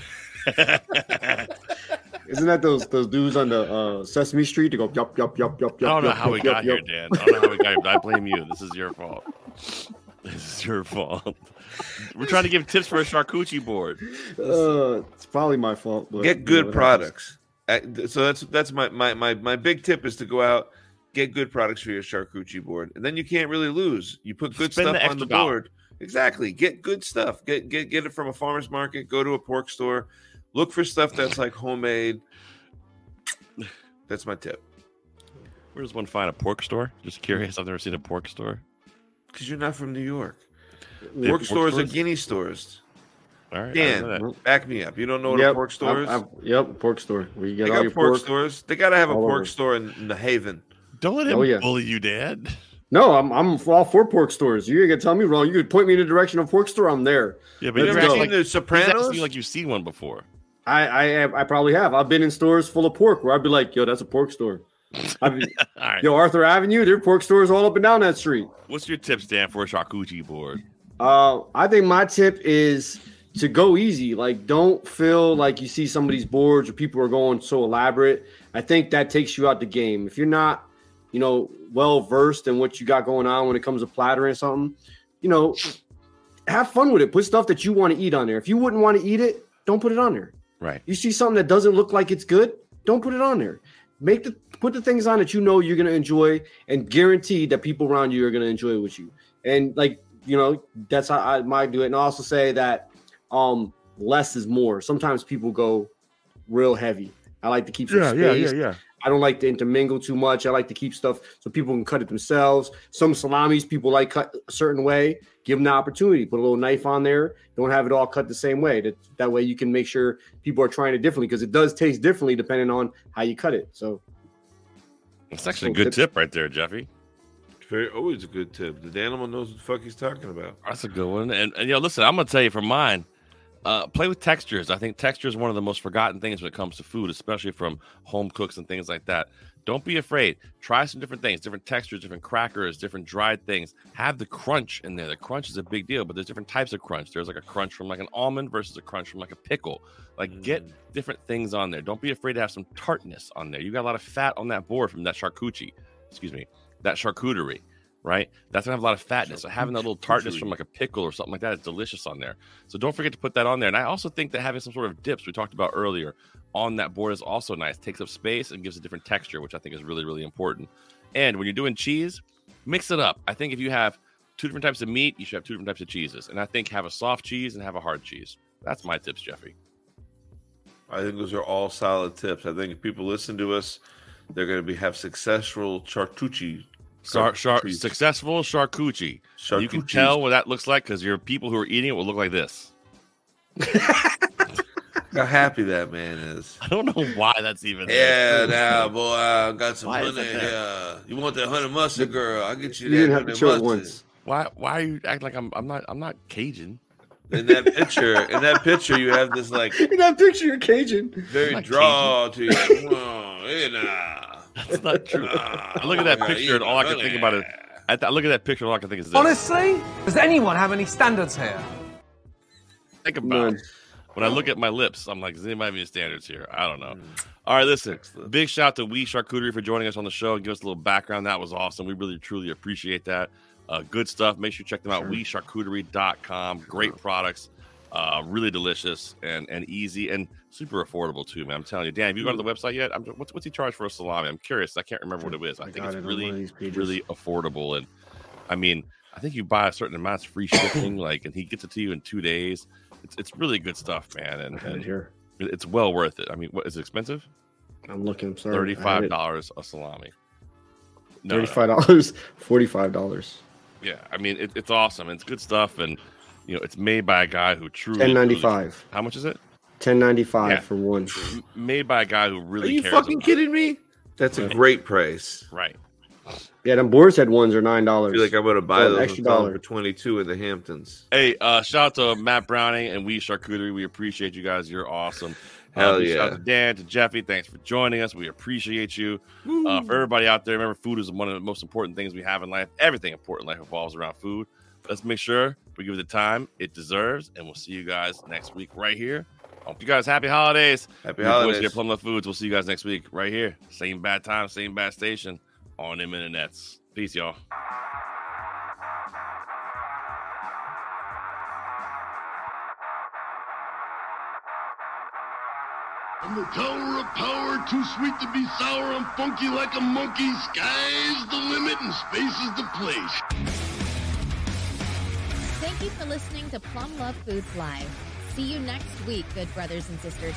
Speaker 8: Isn't that those those dudes on the uh, Sesame Street? They go yup yup yup yup yup.
Speaker 6: I don't know
Speaker 8: yup,
Speaker 6: how we
Speaker 8: yup,
Speaker 6: got
Speaker 8: yup,
Speaker 6: here, Dan. I don't know how we got here, but I blame you. This is your fault. This is your fault. We're trying to give tips for a charcuterie board.
Speaker 8: Uh, it's probably my fault. But
Speaker 7: get
Speaker 8: you
Speaker 7: good
Speaker 8: know,
Speaker 7: products. Uh, So that's that's my, my my my big tip is to go out, get good products for your charcuterie board, and then you can't really lose. You put good
Speaker 6: Spend the
Speaker 7: stuff on the
Speaker 6: extra dollar.
Speaker 7: board. Exactly. Get good stuff. Get get get it from a farmer's market. Go to a pork store. Look for stuff that's like homemade. That's my tip.
Speaker 6: Where does one find a pork store? Just curious. I've never seen a pork store.
Speaker 7: Because you're not from New York.
Speaker 6: They have
Speaker 7: Pork
Speaker 6: pork
Speaker 7: stores are guinea stores.
Speaker 6: All right. I didn't know
Speaker 7: Dan, back me up. You don't know what
Speaker 8: Yep,
Speaker 7: a pork store is?
Speaker 8: I've- I've- yep, pork store. Where you get
Speaker 7: They
Speaker 8: all
Speaker 7: got
Speaker 8: your
Speaker 7: pork,
Speaker 8: pork.
Speaker 7: stores. They got to have a pork
Speaker 8: over.
Speaker 7: store in, in the Haven.
Speaker 6: Don't let him
Speaker 8: Oh, yeah.
Speaker 6: bully you, Dad.
Speaker 8: No, I'm I'm all for pork stores. You ain't gonna tell me wrong. You could point me in the direction of pork store. I'm there.
Speaker 6: Yeah, but
Speaker 8: Let's
Speaker 6: you're
Speaker 8: go.
Speaker 6: acting like,
Speaker 7: The Sopranos?
Speaker 6: like you've seen one before.
Speaker 8: I, I I probably have. I've been in stores full of pork where I'd be like, yo, that's a pork store. Be,
Speaker 6: All right.
Speaker 8: yo, Arthur Avenue, there are pork stores all up and down that street.
Speaker 6: What's your tip, Dan, for a charcuterie board?
Speaker 8: Uh, I think my tip is to go easy. Like, don't feel like you see some of these boards where people are going so elaborate. I think that takes you out the game. If you're not, you know, well versed in what you got going on when it comes to plattering something, you know, have fun with it. Put stuff that you want to eat on there. If you wouldn't want to eat it, don't put it on there.
Speaker 6: Right.
Speaker 8: You see something that doesn't look like it's good, don't put it on there. Make the put the things on that you know you're gonna enjoy and guarantee that people around you are gonna enjoy it with you. And like you know, that's how I might do it. And I also say that um less is more. Sometimes people go real heavy. I like to keep some space.
Speaker 6: yeah. Yeah. Yeah.
Speaker 8: I don't like to intermingle too much. I like to keep stuff so people can cut it themselves. Some salamis people like cut a certain way. Give them the opportunity. Put a little knife on there. Don't have it all cut the same way. That that way you can make sure people are trying it differently because it does taste differently depending on how you cut it. So
Speaker 6: It's actually a good tip right there, Jeffy.
Speaker 7: Very always a good tip. The animal knows what the fuck he's talking about.
Speaker 6: That's a good one. And, and yo, listen, I'm gonna tell you from mine. Uh, play with textures. I think texture is one of the most forgotten things when it comes to food, especially from home cooks and things like that. Don't be afraid. Try some different things, different textures, different crackers, different dried things. Have the crunch in there. The crunch is a big deal, but there's different types of crunch. There's like a crunch from like an almond versus a crunch from like a pickle. Like get mm. different things on there. Don't be afraid to have some tartness on there. You got a lot of fat on that board from that charcuterie. Excuse me, that charcuterie right? That's gonna have a lot of fatness. So having that little tartness from like a pickle or something like that is delicious on there. So don't forget to put that on there. And I also think that having some sort of dips we talked about earlier on that board is also nice. Takes up space and gives a different texture, which I think is really really important. And when you're doing cheese, mix it up. I think if you have two different types of meat, you should have two different types of cheeses. And I think have a soft cheese and have a hard cheese. That's my tips, Jeffy.
Speaker 7: I think those are all solid tips. I think if people listen to us, they're going to be have successful charcuterie.
Speaker 6: Char- char- successful charcuterie. And You can tell what that looks like because your people who are eating it will look like this.
Speaker 7: how happy that man is.
Speaker 6: I don't know why that's even.
Speaker 7: Yeah,
Speaker 6: there.
Speaker 7: now boy, I got some
Speaker 6: Why is
Speaker 7: money
Speaker 6: that.
Speaker 7: You want that honey mustard, girl? I'll get you
Speaker 8: You
Speaker 7: that
Speaker 8: didn't have to
Speaker 7: honey
Speaker 8: show it
Speaker 7: mustard.
Speaker 8: once.
Speaker 6: Why? Why are you acting like I'm? I'm not. I'm not Cajun.
Speaker 7: In that picture, in that picture, you have this like
Speaker 8: In that picture, you're Cajun.
Speaker 7: very
Speaker 6: not
Speaker 7: draw to you. Oh, hey, nah.
Speaker 6: That's not true. I look at that picture and all I can think about is. I, th- I look at that picture and all I can think is this.
Speaker 10: Honestly, does anyone have any standards here?
Speaker 6: think about it. When I look at my lips, I'm like, is anybody any standards here? I don't know. All right, listen. Big shout out to Oui Charcuterie for joining us on the show and give us a little background. That was awesome. We really truly appreciate that. Uh, good stuff. Make sure you check them out. OuiCharcuterie.com. Great products. Uh, really delicious and and easy and super affordable too, man. I'm telling you, Dan, have you gone to the website yet? I'm, what's what's he charge for a salami? I'm curious. I can't remember what it is. I,
Speaker 8: I
Speaker 6: think it's
Speaker 8: it of
Speaker 6: really really affordable and I mean, I think you buy a certain amount, it's free shipping, like, and he gets it to you in two days. It's it's really good stuff, man, and,
Speaker 8: I have it
Speaker 6: and
Speaker 8: here.
Speaker 6: it's well worth it. I mean, what is it expensive?
Speaker 8: I'm looking. I'm sorry. I
Speaker 6: Thirty
Speaker 8: had
Speaker 6: five
Speaker 8: it.
Speaker 6: dollars a salami. No, no.
Speaker 8: Thirty-five dollars, forty-five dollars.
Speaker 6: Yeah, I mean, it, it's awesome. It's good stuff, and you know, it's made by a guy who truly.
Speaker 8: Ten
Speaker 6: truly-
Speaker 8: ninety-five.
Speaker 6: How much is it?
Speaker 8: Ten ninety-five
Speaker 6: Yeah.
Speaker 8: for one.
Speaker 6: Made by a guy who really.
Speaker 7: Are
Speaker 6: really
Speaker 7: you
Speaker 6: cares.
Speaker 7: fucking
Speaker 6: about-
Speaker 7: kidding me? That's a great price.
Speaker 6: Right.
Speaker 8: Yeah, them boar's head ones are nine
Speaker 7: I
Speaker 8: dollars.
Speaker 7: feel like I'm gonna buy
Speaker 8: an
Speaker 7: those
Speaker 8: extra
Speaker 7: and sell them
Speaker 8: dollar.
Speaker 7: for 22 in the Hamptons.
Speaker 6: Hey, uh, shout out to Matt Browning and Oui Charcuterie. We appreciate you guys. You're awesome.
Speaker 7: Hell
Speaker 6: uh, big Shout
Speaker 7: yeah.
Speaker 6: out to Dan, to Jeffy. Thanks for joining us. We appreciate you. Uh, for everybody out there, remember, food is one of the most important things we have in life. Everything important in life revolves around food. Let's make sure we give it the time it deserves, and we'll see you guys next week right here. Hope you guys happy holidays.
Speaker 7: Happy
Speaker 6: Your boys
Speaker 7: holidays.
Speaker 6: here, Plum Luv Foods. We'll see you guys next week right here. Same bad time, same bad station on them internets. Peace, y'all.
Speaker 11: From the tower of power, too sweet to be sour, I'm funky like a monkey. Sky's the limit and space is the place.
Speaker 12: Thank you for listening to Plum Luv Foods Live. See you next week, good brothers and sisters.